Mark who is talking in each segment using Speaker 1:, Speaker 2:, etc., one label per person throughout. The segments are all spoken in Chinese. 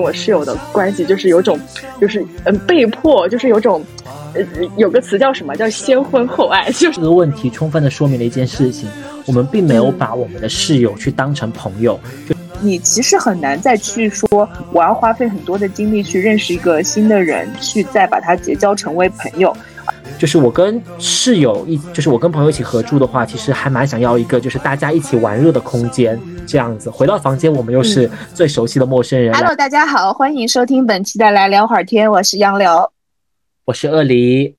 Speaker 1: 我室友的关系就是有种，就是嗯被迫，就是有种，呃有个词叫什么？叫先婚后爱，就是
Speaker 2: 这个问题充分的说明了一件事情，我们并没有把我们的室友去当成朋友，就
Speaker 3: 你其实很难再去说我要花费很多的精力去认识一个新的人，去再把他结交成为朋友。
Speaker 2: 就是我跟室友一，就是我跟朋友一起合住的话，其实还蛮想要一个就是大家一起玩乐的空间，这样子回到房间，我们又是最熟悉的陌生人。
Speaker 3: Hello，大家好，欢迎收听本期的来聊会儿天，我是杨柳。
Speaker 2: 我是鳄梨，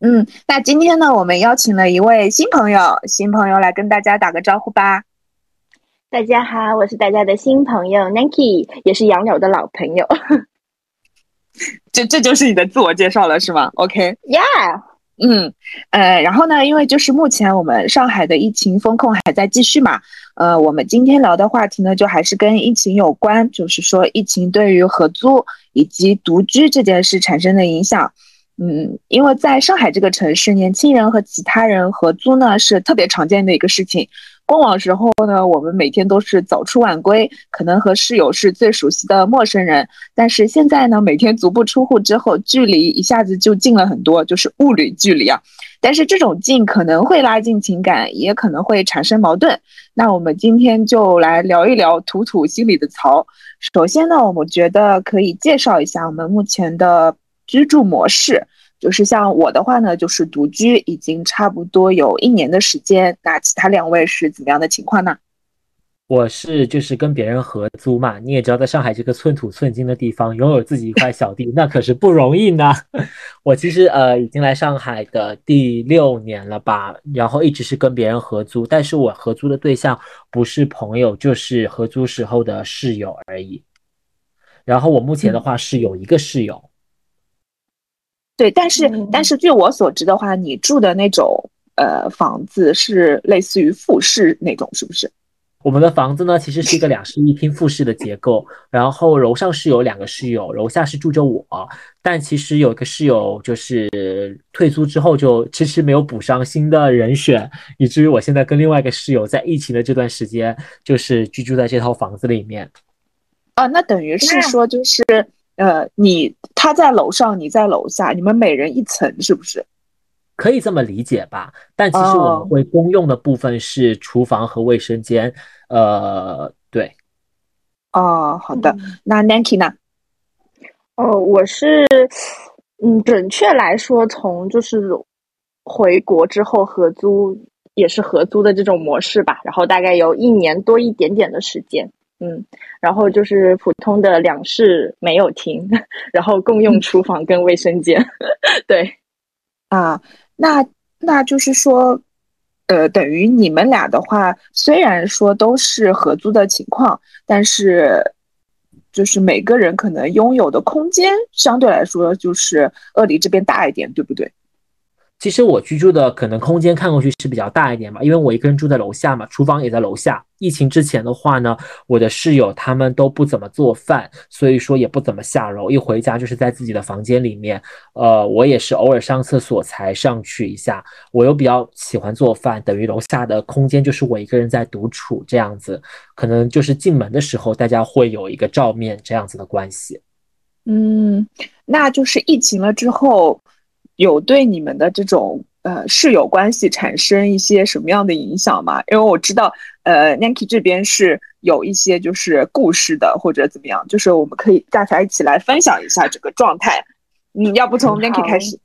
Speaker 3: 嗯，那今天呢，我们邀请了一位新朋友，新朋友来跟大家打个招呼吧。
Speaker 1: 大家好，我是大家的新朋友 Nanki，也是杨柳的老朋友。
Speaker 3: 这这就是你的自我介绍了是吗
Speaker 1: ？OK，Yeah，
Speaker 3: 嗯，呃，然后呢，因为就是目前我们上海的疫情风控还在继续嘛，呃，我们今天聊的话题呢，就还是跟疫情有关，就是说疫情对于合租以及独居这件事产生的影响。嗯，因为在上海这个城市，年轻人和其他人合租呢是特别常见的一个事情。过往时候呢，我们每天都是早出晚归，可能和室友是最熟悉的陌生人。但是现在呢，每天足不出户之后，距离一下子就近了很多，就是物理距离啊。但是这种近可能会拉近情感，也可能会产生矛盾。那我们今天就来聊一聊，吐吐心里的槽。首先呢，我们觉得可以介绍一下我们目前的居住模式。就是像我的话呢，就是独居，已经差不多有一年的时间。那其他两位是怎么样的情况呢？
Speaker 2: 我是就是跟别人合租嘛，你也知道，在上海这个寸土寸金的地方，拥有自己一块小地，那可是不容易呢。我其实呃已经来上海的第六年了吧，然后一直是跟别人合租，但是我合租的对象不是朋友，就是合租时候的室友而已。然后我目前的话是有一个室友。
Speaker 3: 对，但是、
Speaker 1: 嗯
Speaker 3: 但是据我所知的话，你住的那种呃房子是类似于复式那种，是不是？
Speaker 2: 我们的房子呢，其实是一个两室一厅复式的结构，然后楼上是有两个室友，楼下是住着我，但其实有一个室友就是退租之后就迟迟没有补上新的人选，以至于我现在跟另外一个室友在疫情的这段时间，就是居住在这套房子里面。
Speaker 3: 啊，那等于是说就是呃，你他在楼上，你在楼下，你们每人一层，是不是？
Speaker 2: 可以这么理解吧？但其实我
Speaker 3: 哦
Speaker 2: 们会公用的部分是厨房和卫生间，呃，对。
Speaker 3: 哦，好的。那 Nanki 呢？
Speaker 1: 哦，我是，嗯，准确来说，从就是回国之后合租，也是合租的这种模式吧，然后大概有一年多一点点的时间，嗯，然后就是普通的两室没有厅，然后共用厨房跟卫生间，对，
Speaker 3: 啊，那那就是说，呃，等于你们俩的话，虽然说都是合租的情况，但是就是每个人可能拥有的空间相对来说就是鳄梨这边大一点，对不对？
Speaker 2: 其实我居住的可能空间看过去是比较大一点嘛，因为我一个人住在楼下嘛，厨房也在楼下。疫情之前的话呢，我的室友他们都不怎么做饭，所以说也不怎么下楼，一回家就是在自己的房间里面。呃，我也是偶尔上厕所才上去一下。我又比较喜欢做饭，等于楼下的空间就是我一个人在独处这样子，可能就是进门的时候大家会有一个照面这样子的关系。
Speaker 3: 嗯，那就是疫情了之后，有对你们的这种呃室友关系产生一些什么样的影响吗？因为我知道，呃，Nanki 这边是有一些就是故事的，或者怎么样，就是我们可以大家一起来分享一下这个状态。嗯，要不从 Nanki 开始？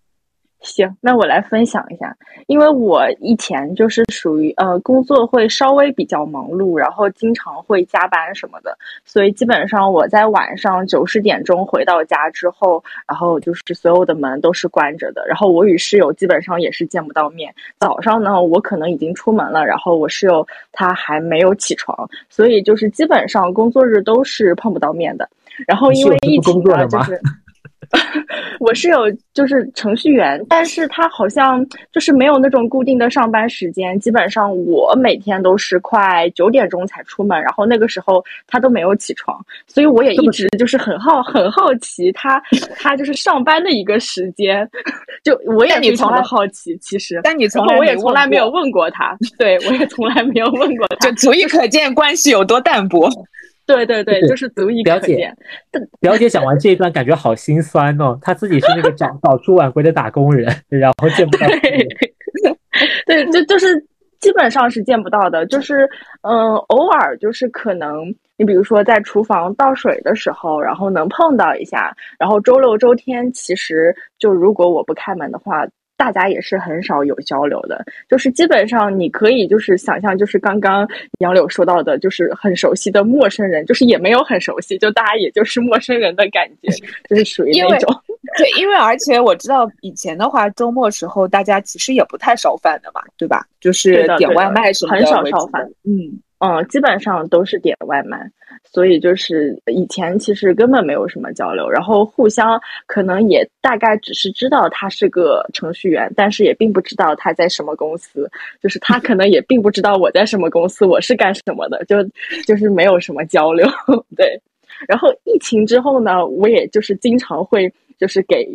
Speaker 1: 行，那我来分享一下，因为我以前就是属于呃工作会稍微比较忙碌，然后经常会加班什么的，所以基本上我在晚上九十点钟回到家之后，然后就是所有的门都是关着的，然后我与室友基本上也是见不到面。早上呢，我可能已经出门了，然后我室友他还没有起床，所以就是基本上工作日都是碰不到面的。然后因为疫情呢，
Speaker 2: 工作的吗
Speaker 1: 就是。我是有就是程序员，但是他好像就是没有那种固定的上班时间，基本上我每天都是快九点钟才出门，然后那个时候他都没有起床，所以我也一直就是很好很好奇他 他就是上班的一个时间，就我也非常的好奇，其实，
Speaker 3: 但你从来
Speaker 1: 我也从来没有问过他，对我也从来没有问过他
Speaker 3: 就，足以可见关系有多淡薄。
Speaker 1: 对对对，就是足以可见。
Speaker 2: 表姐讲完这一段，感觉好心酸哦。她自己是那个早 早出晚归的打工人，然后见不到。
Speaker 1: 对，就就是基本上是见不到的。就是嗯，偶尔就是可能，你比如说在厨房倒水的时候，然后能碰到一下。然后周六周天，其实就如果我不开门的话。大家也是很少有交流的，就是基本上你可以就是想象，就是刚刚杨柳说到的，就是很熟悉的陌生人，就是也没有很熟悉，就大家也就是陌生人的感觉，就是属于那种。
Speaker 3: 对，因为而且我知道以前的话，周末时候大家其实也不太烧饭的嘛，对吧？就是点外卖什么
Speaker 1: 的，很少烧饭。
Speaker 3: 嗯
Speaker 1: 嗯，基本上都是点外卖。所以就是以前其实根本没有什么交流，然后互相可能也大概只是知道他是个程序员，但是也并不知道他在什么公司，就是他可能也并不知道我在什么公司，我是干什么的，就就是没有什么交流。对，然后疫情之后呢，我也就是经常会就是给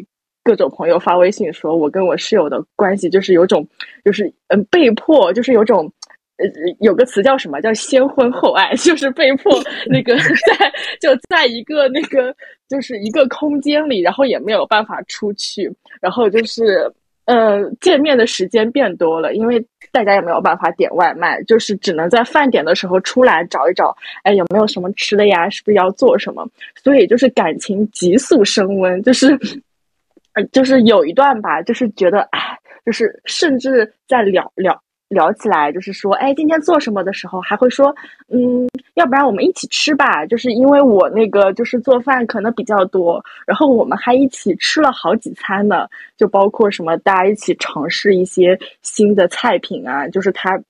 Speaker 1: 各种朋友发微信，说我跟我室友的关系就是有种就是嗯被迫就是有种。呃，有个词叫什么？叫先婚后爱，就是被迫 那个在就在一个那个就是一个空间里，然后也没有办法出去，然后就是呃见面的时间变多了，因为大家也没有办法点外卖，就是只能在饭点的时候出来找一找，哎有没有什么吃的呀？是不是要做什么？所以就是感情急速升温，就是呃就是有一段吧，就是觉得哎，就是甚至在聊聊。聊起来就是说，哎，今天做什么的时候还会说，嗯，要不然我们一起吃吧。就是因为我那个就是做饭可能比较多，然后我们还一起吃了好几餐呢，就包括什么大家一起尝试一些新的菜品啊，就是他。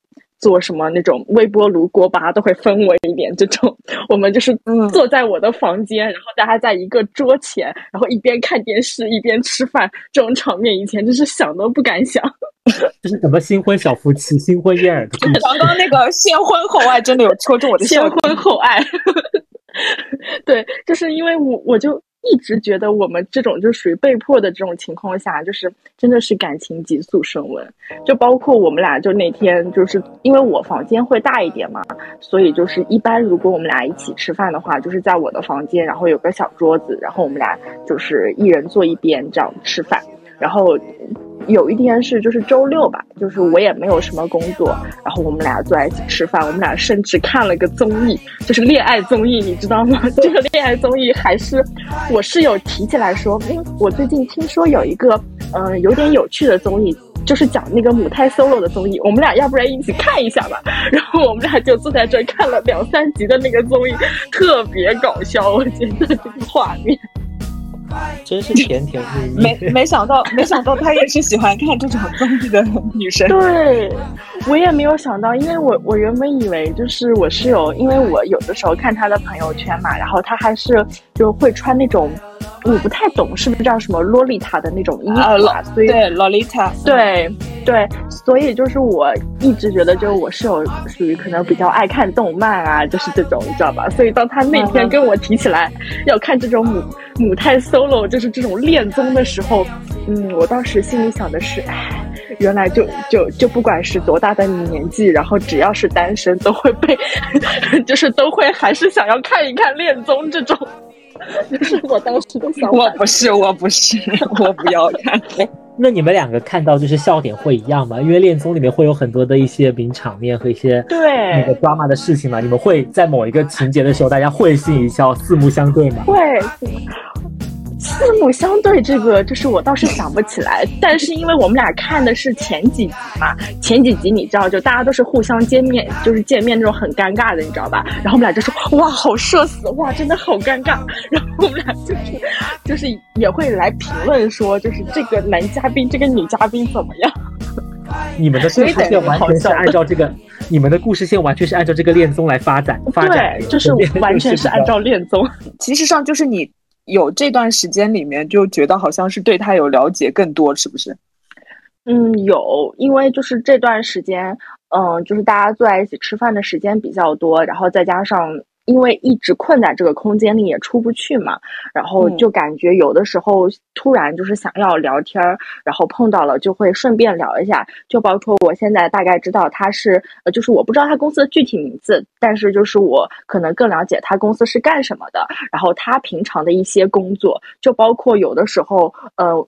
Speaker 1: 做什么那种微波炉锅巴都会分我一点，这种 我们就是坐在我的房间，然后大家在一个桌前，然后一边看电视一边吃饭，这种场面以前真是想都不敢想。
Speaker 2: 这是什么新婚小夫妻、新婚燕尔的？
Speaker 3: 刚刚那个先婚后爱真的有戳中我的
Speaker 1: 先婚后爱。对，就是因为我我就。一直觉得我们这种就属于被迫的这种情况下，就是真的是感情急速升温。就包括我们俩，就那天就是因为我房间会大一点嘛，所以就是一般如果我们俩一起吃饭的话，就是在我的房间，然后有个小桌子，然后我们俩就是一人坐一边这样吃饭，然后。有一天是就是周六吧，就是我也没有什么工作，然后我们俩坐在一起吃饭，我们俩甚至看了个综艺，就是恋爱综艺，你知道吗？这个恋爱综艺还是我室友提起来说，嗯，我最近听说有一个嗯有点有趣的综艺，就是讲那个母胎 solo 的综艺，我们俩要不然一起看一下吧？然后我们俩就坐在这看了两三集的那个综艺，特别搞笑，我觉得这个画面。
Speaker 2: 真是甜甜蜜
Speaker 3: 蜜，没没想到，没想到她也是喜欢看这种综艺的女生。
Speaker 1: 对，我也没有想到，因为我我原本以为就是我室友，因为我有的时候看她的朋友圈嘛，然后她还是就会穿那种。我不太懂是不是叫什么洛丽塔的那种衣服啊？所以
Speaker 3: 对洛丽塔，
Speaker 1: 对对，所以就是我一直觉得，就是我室友属于可能比较爱看动漫啊，就是这种，你知道吧？所以当他那天跟我提起来要看这种母母胎 solo，就是这种恋综的时候，嗯，我当时心里想的是，哎，原来就就就不管是多大的年纪，然后只要是单身，都会被，就是都会还是想要看一看恋综这种。这是我当时的想法。
Speaker 3: 我不是，我不是，我不要看。
Speaker 2: 那你们两个看到就是笑点会一样吗？因为恋综里面会有很多的一些名场面和一些
Speaker 1: 对
Speaker 2: 那个 drama 的事情嘛。你们会在某一个情节的时候，大家会心一笑，四目相对吗？
Speaker 1: 会。四目相对，这个就是我倒是想不起来，但是因为我们俩看的是前几集嘛，前几集你知道，就大家都是互相见面，就是见面那种很尴尬的，你知道吧？然后我们俩就说哇，好社死，哇，真的好尴尬。然后我们俩就是就是也会来评论说，就是这个男嘉宾，这个女嘉宾怎么样？
Speaker 2: 你们的故事线完全是按照这个，你们的故事线完全是按照这个恋综来发展，发展
Speaker 1: 就是完全是按照恋综。
Speaker 3: 其实上就是你。有这段时间里面就觉得好像是对他有了解更多，是不是？
Speaker 1: 嗯，有，因为就是这段时间，嗯，就是大家坐在一起吃饭的时间比较多，然后再加上因为一直困在这个空间里也出不去嘛，然后就感觉有的时候突然就是想要聊天儿，然后碰到了就会顺便聊一下。就包括我现在大概知道他是，呃，就是我不知道他公司的具体名字，但是就是我可能更了解他公司是干什么的，然后他平常的一些工作，就包括有的时候，呃。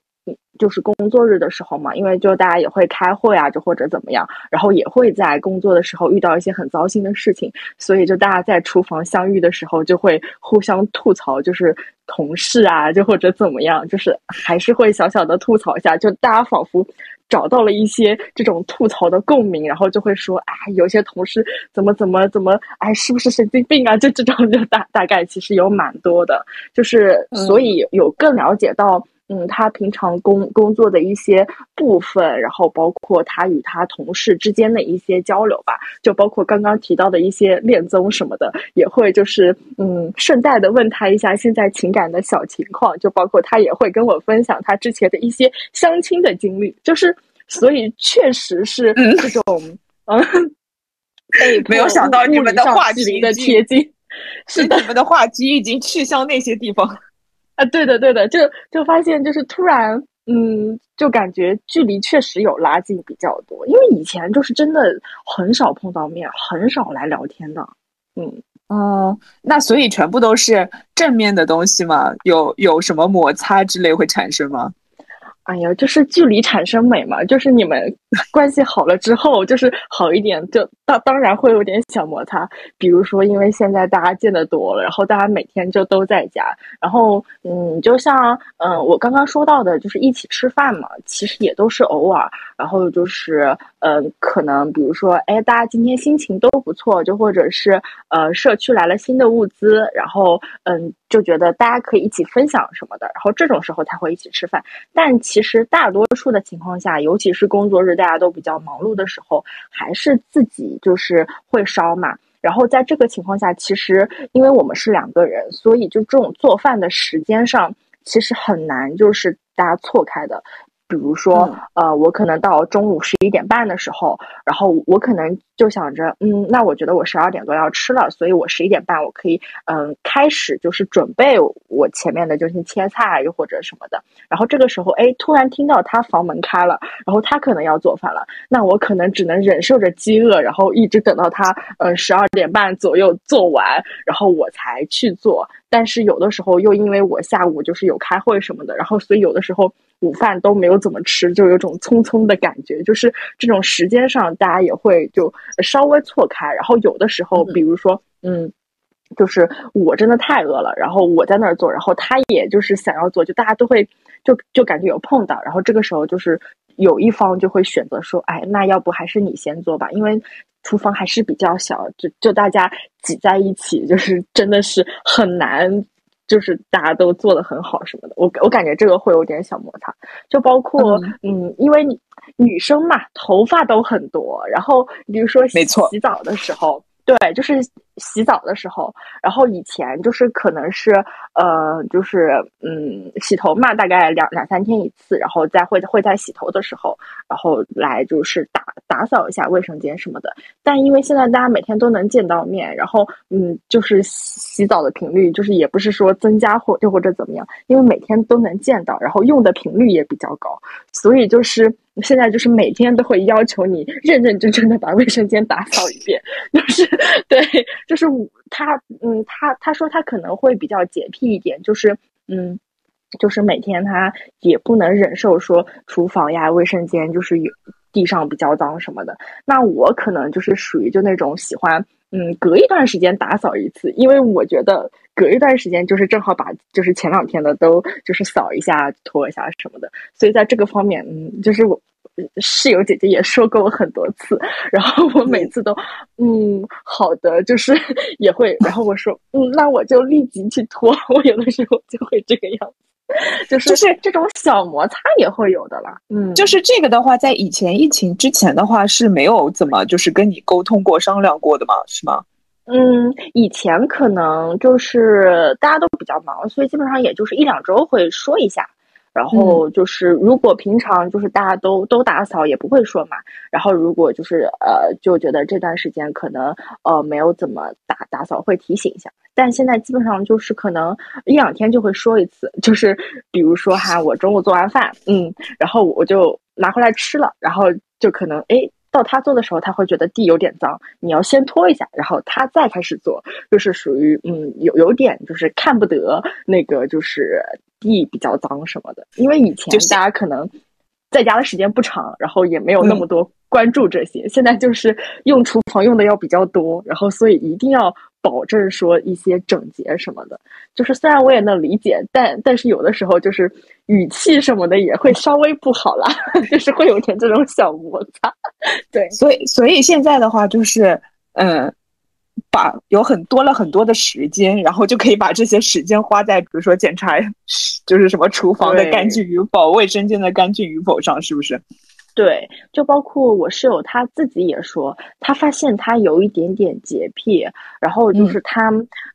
Speaker 1: 就是工作日的时候嘛，因为就大家也会开会啊，就或者怎么样，然后也会在工作的时候遇到一些很糟心的事情，所以就大家在厨房相遇的时候就会互相吐槽，就是同事啊，就或者怎么样，就是还是会小小的吐槽一下，就大家仿佛找到了一些这种吐槽的共鸣，然后就会说，哎，有些同事怎么怎么怎么，哎，是不是神经病啊？就这种就大大概其实有蛮多的，就是所以有更了解到。嗯，他平常工工作的一些部分，然后包括他与他同事之间的一些交流吧，就包括刚刚提到的一些恋综什么的，也会就是嗯，顺带的问他一下现在情感的小情况，就包括他也会跟我分享他之前的一些相亲的经历，就是所以确实是这种嗯，
Speaker 3: 没有想到你们的话题
Speaker 1: 的贴近，是
Speaker 3: 你们的话题已经去向那些地方。
Speaker 1: 啊，对的，对的，就就发现，就是突然，嗯，就感觉距离确实有拉近比较多，因为以前就是真的很少碰到面，很少来聊天的，嗯，
Speaker 3: 哦，那所以全部都是正面的东西吗？有有什么摩擦之类会产生吗？
Speaker 1: 哎呀，就是距离产生美嘛，就是你们 关系好了之后，就是好一点，就当当然会有点小摩擦。比如说，因为现在大家见的多了，然后大家每天就都在家，然后嗯，就像嗯我刚刚说到的，就是一起吃饭嘛，其实也都是偶尔。然后就是嗯，可能比如说，哎，大家今天心情都不错，就或者是呃，社区来了新的物资，然后嗯，就觉得大家可以一起分享什么的，然后这种时候才会一起吃饭。但其实大多数的情况下，尤其是工作日大家都比较忙碌的时候，还是自己就是会烧嘛。然后在这个情况下，其实因为我们是两个人，所以就这种做饭的时间上，其实很难就是大家错开的。比如说，呃，我可能到中午十一点半的时候，然后我可能就想着，嗯，那我觉得我十二点多要吃了，所以我十一点半我可以，嗯，开始就是准备我前面的就是切菜又或者什么的。然后这个时候，哎，突然听到他房门开了，然后他可能要做饭了，那我可能只能忍受着饥饿，然后一直等到他，嗯，十二点半左右做完，然后我才去做。但是有的时候又因为我下午就是有开会什么的，然后所以有的时候。午饭都没有怎么吃，就有种匆匆的感觉，就是这种时间上大家也会就稍微错开。然后有的时候，比如说，嗯，就是我真的太饿了，然后我在那儿做，然后他也就是想要做，就大家都会就就感觉有碰到。然后这个时候就是有一方就会选择说，哎，那要不还是你先做吧，因为厨房还是比较小，就就大家挤在一起，就是真的是很难。就是大家都做的很好什么的，我我感觉这个会有点小摩擦，就包括嗯，因为女生嘛，头发都很多，然后比如说洗澡的时候。对，就是洗澡的时候，然后以前就是可能是呃，就是嗯，洗头嘛，大概两两三天一次，然后再会会在洗头的时候，然后来就是打打扫一下卫生间什么的。但因为现在大家每天都能见到面，然后嗯，就是洗澡的频率就是也不是说增加或又或者怎么样，因为每天都能见到，然后用的频率也比较高，所以就是。现在就是每天都会要求你认认真真的把卫生间打扫一遍，就是对，就是他，嗯，他他说他可能会比较洁癖一点，就是嗯，就是每天他也不能忍受说厨房呀、卫生间就是有地上比较脏什么的。那我可能就是属于就那种喜欢。嗯，隔一段时间打扫一次，因为我觉得隔一段时间就是正好把就是前两天的都就是扫一下、拖一下什么的，所以在这个方面，嗯，就是我室友姐姐也说过我很多次，然后我每次都嗯好的，就是 也会，然后我说嗯，那我就立即去脱，我有的时候就会这个样子。就是就是这种小摩擦也会有的啦，
Speaker 3: 嗯，就是这个的话，在以前疫情之前的话是没有怎么就是跟你沟通过、商量过的嘛？是吗？
Speaker 1: 嗯，以前可能就是大家都比较忙，所以基本上也就是一两周会说一下。然后就是如果平常就是大家都都打扫也不会说嘛，然后如果就是呃就觉得这段时间可能呃没有怎么打打扫会提醒一下，但现在基本上就是可能一两天就会说一次，就是比如说哈我中午做完饭，嗯，然后我就拿回来吃了，然后就可能哎。到他做的时候，他会觉得地有点脏，你要先拖一下，然后他再开始做，就是属于嗯有有点就是看不得那个就是地比较脏什么的，因为以前大家可能在家的时间不长，然后也没有那么多关注这些，现在就是用厨房用的要比较多，然后所以一定要。保证说一些整洁什么的，就是虽然我也能理解，但但是有的时候就是语气什么的也会稍微不好啦，就是会有点这种小摩擦。对，
Speaker 3: 所以所以现在的话就是，嗯，把有很多了很多的时间，然后就可以把这些时间花在比如说检查，就是什么厨房的干净与否、卫生间的干净与否上，是不是？
Speaker 1: 对，就包括我室友他自己也说，他发现他有一点点洁癖，然后就是他，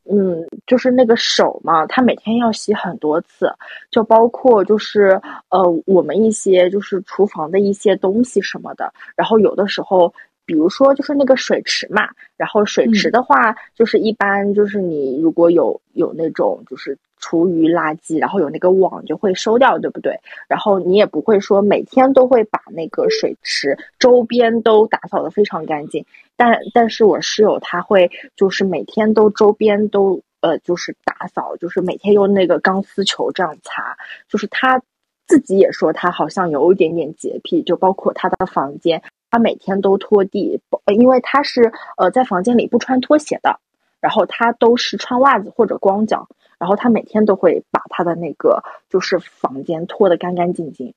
Speaker 1: 嗯，就是那个手嘛，他每天要洗很多次，就包括就是呃，我们一些就是厨房的一些东西什么的，然后有的时候，比如说就是那个水池嘛，然后水池的话，就是一般就是你如果有有那种就是。厨余垃圾，然后有那个网就会收掉，对不对？然后你也不会说每天都会把那个水池周边都打扫的非常干净，但但是我室友他会就是每天都周边都呃就是打扫，就是每天用那个钢丝球这样擦，就是他自己也说他好像有一点点洁癖，就包括他的房间，他每天都拖地，因为他是呃在房间里不穿拖鞋的，然后他都是穿袜子或者光脚。然后他每天都会把他的那个就是房间拖得干干净净，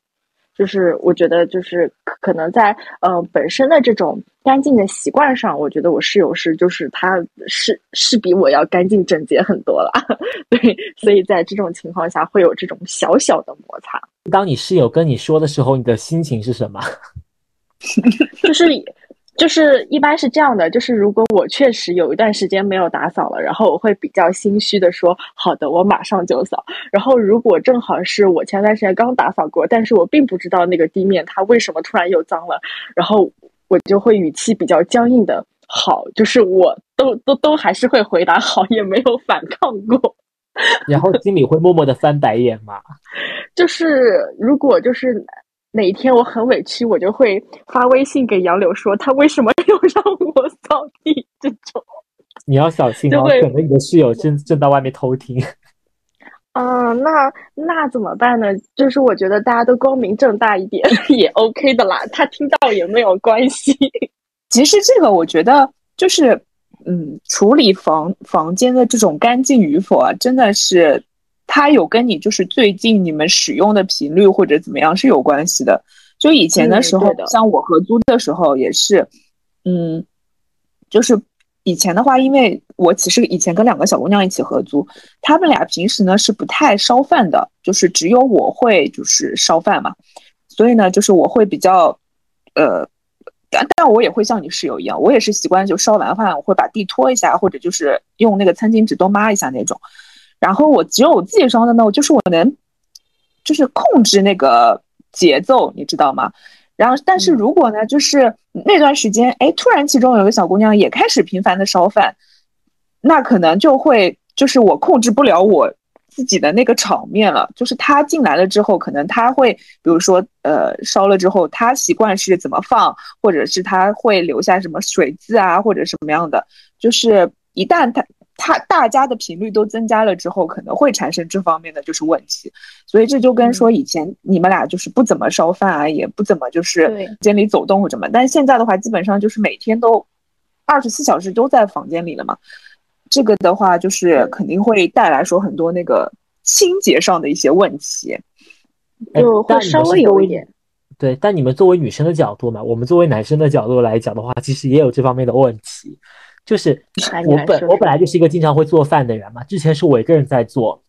Speaker 1: 就是我觉得就是可能在呃本身的这种干净的习惯上，我觉得我室友是就是他是是比我要干净整洁很多了，对，所以在这种情况下会有这种小小的摩擦。
Speaker 2: 当你室友跟你说的时候，你的心情是什么？
Speaker 1: 就是。就是一般是这样的，就是如果我确实有一段时间没有打扫了，然后我会比较心虚的说：“好的，我马上就扫。”然后如果正好是我前段时间刚打扫过，但是我并不知道那个地面它为什么突然又脏了，然后我就会语气比较僵硬的“好”，就是我都都都还是会回答“好”，也没有反抗过。
Speaker 2: 然后经理会默默的翻白眼吗？
Speaker 1: 就是如果就是。哪一天我很委屈，我就会发微信给杨柳说他为什么又让我扫地这种。
Speaker 2: 你要小心哦，可能你的室友正正在外面偷听。
Speaker 1: 嗯，那那怎么办呢？就是我觉得大家都光明正大一点也 OK 的啦，他听到也没有关系。
Speaker 3: 其实这个我觉得就是，嗯，处理房房间的这种干净与否啊，真的是。它有跟你就是最近你们使用的频率或者怎么样是有关系的。就以前的时候，像我合租的时候也是，嗯，就是以前的话，因为我其实以前跟两个小姑娘一起合租，她们俩平时呢是不太烧饭的，就是只有我会就是烧饭嘛，所以呢，就是我会比较，呃，但但我也会像你室友一样，我也是习惯就烧完饭我会把地拖一下，或者就是用那个餐巾纸都抹一下那种。然后我只有我自己烧的呢，就是我能，就是控制那个节奏，你知道吗？然后，但是如果呢，就是那段时间，哎，突然其中有个小姑娘也开始频繁的烧饭，那可能就会就是我控制不了我自己的那个场面了。就是她进来了之后，可能她会，比如说，呃，烧了之后，她习惯是怎么放，或者是她会留下什么水渍啊，或者什么样的，就是一旦她。他大家的频率都增加了之后，可能会产生这方面的就是问题，所以这就跟说以前你们俩就是不怎么烧饭啊，也不怎么就是间里走动或者什么，但是现在的话，基本上就是每天都二十四小时都在房间里了嘛。这个的话，就是肯定会带来说很多那个清洁上的一些问题，
Speaker 1: 就会稍微有一点。
Speaker 2: 对，但你们作为女生的角度嘛，我们作为男生的角度来讲的话，其实也有这方面的问题。就是我本我本来就是一个经常会做饭的人嘛，之前是我一个人在做，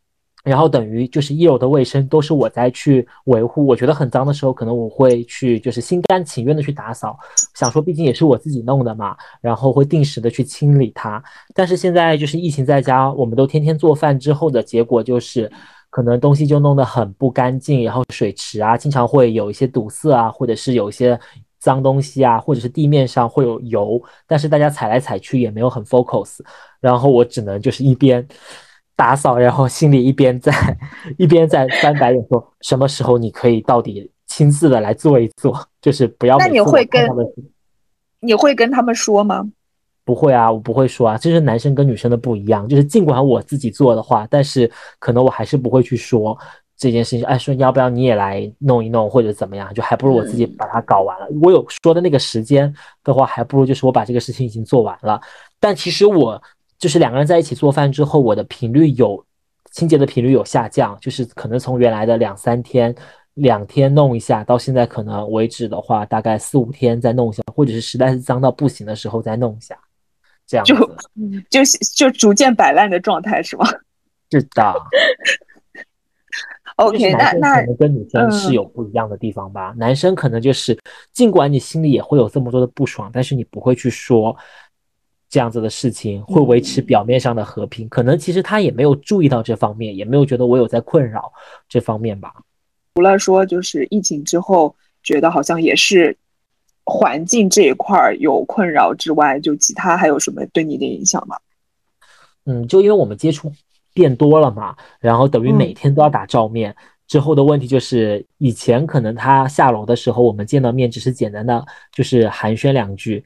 Speaker 2: 然后等于就是一楼的卫生都是我在去维护，我觉得很脏的时候，可能我会去就是心甘情愿的去打扫，想说毕竟也是我自己弄的嘛，然后会定时的去清理它。但是现在就是疫情在家，我们都天天做饭之后的结果就是。可能东西就弄得很不干净，然后水池啊经常会有一些堵塞啊，或者是有一些脏东西啊，或者是地面上会有油，但是大家踩来踩去也没有很 focus，然后我只能就是一边打扫，然后心里一边在一边在翻白眼，说什么时候你可以到底亲自的来做一做，就是不要。
Speaker 3: 那你会跟你会跟他们说吗？
Speaker 2: 不会啊，我不会说啊，这是男生跟女生的不一样。就是尽管我自己做的话，但是可能我还是不会去说这件事情。哎，说要不要你也来弄一弄，或者怎么样？就还不如我自己把它搞完了。我有说的那个时间的话，还不如就是我把这个事情已经做完了。但其实我就是两个人在一起做饭之后，我的频率有清洁的频率有下降，就是可能从原来的两三天、两天弄一下，到现在可能为止的话，大概四五天再弄一下，或者是实在是脏到不行的时候再弄一下。这样
Speaker 3: 就 就就逐渐摆烂的状态是吗？
Speaker 2: 是的。
Speaker 3: OK，那那
Speaker 2: 可能跟女生是有不一样的地方吧。男生可能就是，尽管你心里也会有这么多的不爽，但是你不会去说这样子的事情，会维持表面上的和平。可能其实他也没有注意到这方面，也没有觉得我有在困扰这方面吧。
Speaker 3: 除了说就是疫情之后，觉得好像也是。环境这一块有困扰之外，就其他还有什么对你的影响吗？
Speaker 2: 嗯，就因为我们接触变多了嘛，然后等于每天都要打照面。之后的问题就是，以前可能他下楼的时候，我们见到面只是简单的就是寒暄两句，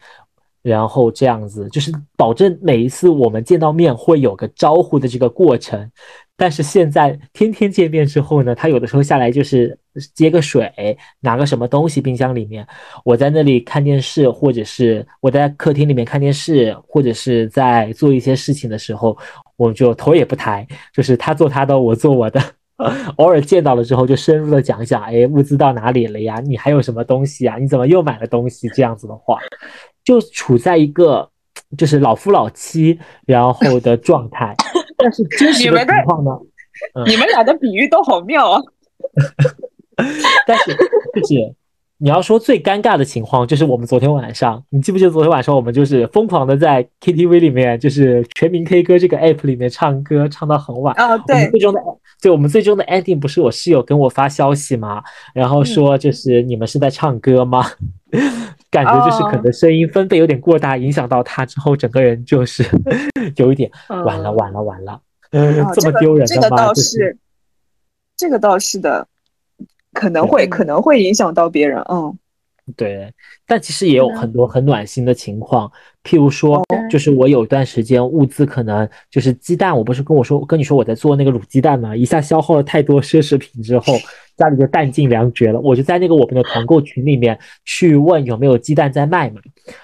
Speaker 2: 然后这样子就是保证每一次我们见到面会有个招呼的这个过程。但是现在天天见面之后呢，他有的时候下来就是接个水，拿个什么东西冰箱里面，我在那里看电视，或者是我在客厅里面看电视，或者是在做一些事情的时候，我就头也不抬，就是他做他的，我做我的。偶尔见到了之后，就深入的讲讲，哎，物资到哪里了呀？你还有什么东西啊？你怎么又买了东西？这样子的话，就处在一个就是老夫老妻然后的状态。但是真实的情况呢？
Speaker 3: 你们俩的比喻都好妙啊！
Speaker 2: 但是就是你要说最尴尬的情况，就是我们昨天晚上，你记不记得昨天晚上我们就是疯狂的在 KTV 里面，就是全民 K 歌这个 app 里面唱歌，唱到很晚
Speaker 3: 啊？对，
Speaker 2: 最终的对我们最终的 ending 不是我室友跟我发消息吗？然后说就是你们是在唱歌吗？感觉就是可能声音分贝有点过大，影响到他之后，整个人就是 有一点完了，完了，完了，这么丢人
Speaker 3: 的吗？这个倒是，这个倒是的，可能会可能会影响到别人，嗯。
Speaker 2: 对，但其实也有很多很暖心的情况，譬如说，就是我有一段时间物资可能就是鸡蛋，我不是跟我说跟你说我在做那个卤鸡蛋嘛，一下消耗了太多奢侈品之后，家里就弹尽粮绝了，我就在那个我们的团购群里面去问有没有鸡蛋在卖嘛，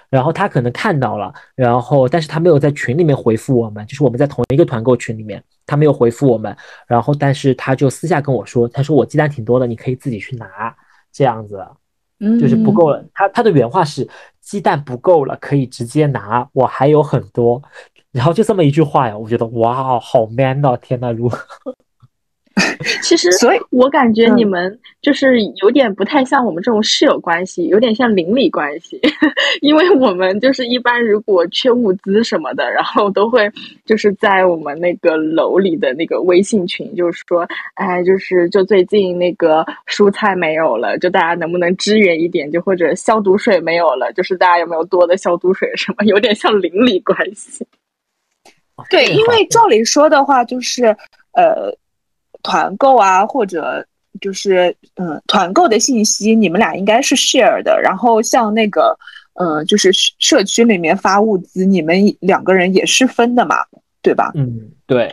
Speaker 2: 然后他可能看到了，然后但是他没有在群里面回复我们，就是我们在同一个团购群里面，他没有回复我们，然后但是他就私下跟我说，他说我鸡蛋挺多的，你可以自己去拿这样子。就是不够了，他他的原话是鸡蛋不够了，可以直接拿，我还有很多，然后就这么一句话呀，我觉得哇，好 man 哦，天呐，如。
Speaker 1: 其实，
Speaker 3: 所以
Speaker 1: 我感觉你们就是有点不太像我们这种室友关系，有点像邻里关系。因为我们就是一般如果缺物资什么的，然后都会就是在我们那个楼里的那个微信群，就是说，哎，就是就最近那个蔬菜没有了，就大家能不能支援一点？就或者消毒水没有了，就是大家有没有多的消毒水什么？有点像邻里关系。
Speaker 3: 对，因为照理说的话，就是呃。团购啊，或者就是嗯，团购的信息你们俩应该是 share 的。然后像那个嗯，就是社区里面发物资，你们两个人也是分的嘛，对吧？
Speaker 2: 嗯，对。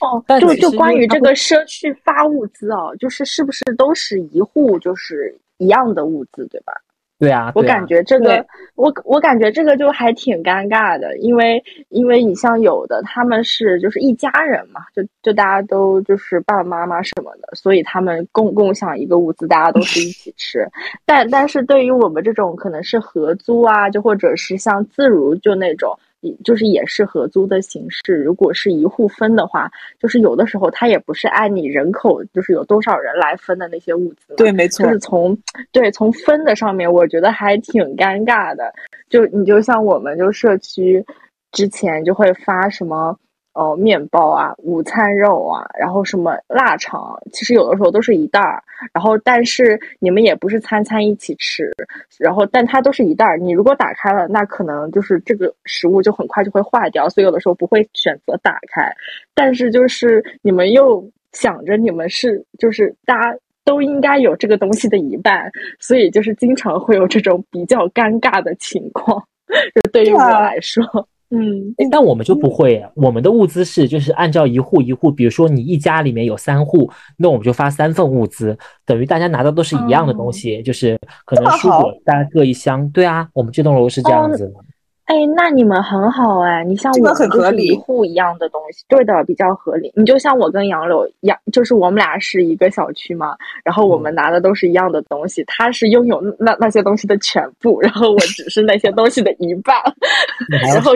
Speaker 1: 哦，就就关于这个社区发物资哦，就是是不是都是一户就是一样的物资，对吧？
Speaker 2: 对啊，
Speaker 1: 我感觉这个，我我感觉这个就还挺尴尬的，因为因为你像有的他们是就是一家人嘛，就就大家都就是爸爸妈妈什么的，所以他们共共享一个物资，大家都是一起吃。但但是对于我们这种可能是合租啊，就或者是像自如就那种。就是也是合租的形式，如果是一户分的话，就是有的时候它也不是按你人口，就是有多少人来分的那些物资。
Speaker 3: 对，没错。
Speaker 1: 就是从对从分的上面，我觉得还挺尴尬的。就你就像我们就社区之前就会发什么。呃面包啊、午餐肉啊，然后什么腊肠，其实有的时候都是一袋儿。然后但是你们也不是餐餐一起吃，然后但它都是一袋儿。你如果打开了，那可能就是这个食物就很快就会化掉，所以有的时候不会选择打开。但是就是你们又想着你们是就是大家。都应该有这个东西的一半，所以就是经常会有这种比较尴尬的情况。就对于我来说，嗯，
Speaker 2: 但我们就不会，我们的物资是就是按照一户一户，比如说你一家里面有三户，那我们就发三份物资，等于大家拿到都是一样的东西，就是可能蔬果大家各一箱。对啊，我们这栋楼是这样子。
Speaker 1: 哎，那你们很好哎，你像我
Speaker 3: 很合理，
Speaker 1: 一户一样的东西，对的，比较合理。你就像我跟杨柳杨，就是我们俩是一个小区嘛，然后我们拿的都是一样的东西，他是拥有那那些东西的全部，然后我只是那些东西的一半，然后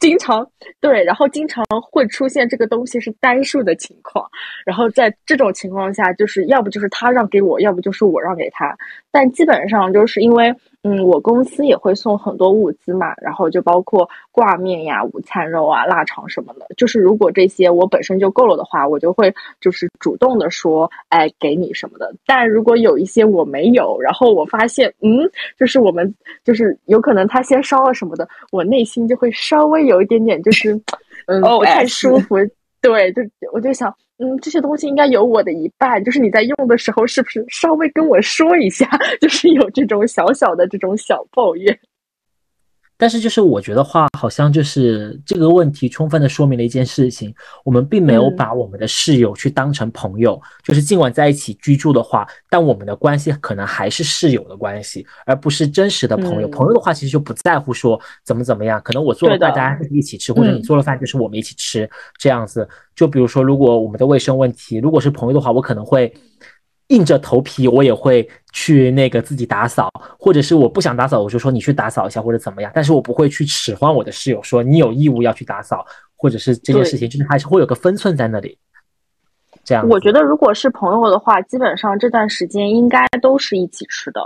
Speaker 1: 经常对，然后经常会出现这个东西是单数的情况，然后在这种情况下，就是要不就是他让给我，要不就是我让给他，但基本上就是因为。嗯，我公司也会送很多物资嘛，然后就包括挂面呀、午餐肉啊、腊肠什么的。就是如果这些我本身就够了的话，我就会就是主动的说，哎，给你什么的。但如果有一些我没有，然后我发现，嗯，就是我们就是有可能他先烧了什么的，我内心就会稍微有一点点就是，嗯，不太舒服。对，就我就想，嗯，这些东西应该有我的一半，就是你在用的时候，是不是稍微跟我说一下？就是有这种小小的这种小抱怨。
Speaker 2: 但是，就是我觉得话，好像就是这个问题充分的说明了一件事情：我们并没有把我们的室友去当成朋友。就是尽管在一起居住的话，但我们的关系可能还是室友的关系，而不是真实的朋友。朋友的话，其实就不在乎说怎么怎么样。可能我做了饭，大家一起吃，或者你做了饭，就是我们一起吃这样子。就比如说，如果我们的卫生问题，如果是朋友的话，我可能会。硬着头皮，我也会去那个自己打扫，或者是我不想打扫，我就说你去打扫一下或者怎么样。但是我不会去使唤我的室友说你有义务要去打扫，或者是这件事情，就是还是会有个分寸在那里。这样，
Speaker 1: 我觉得如果是朋友的话，基本上这段时间应该都是一起吃的。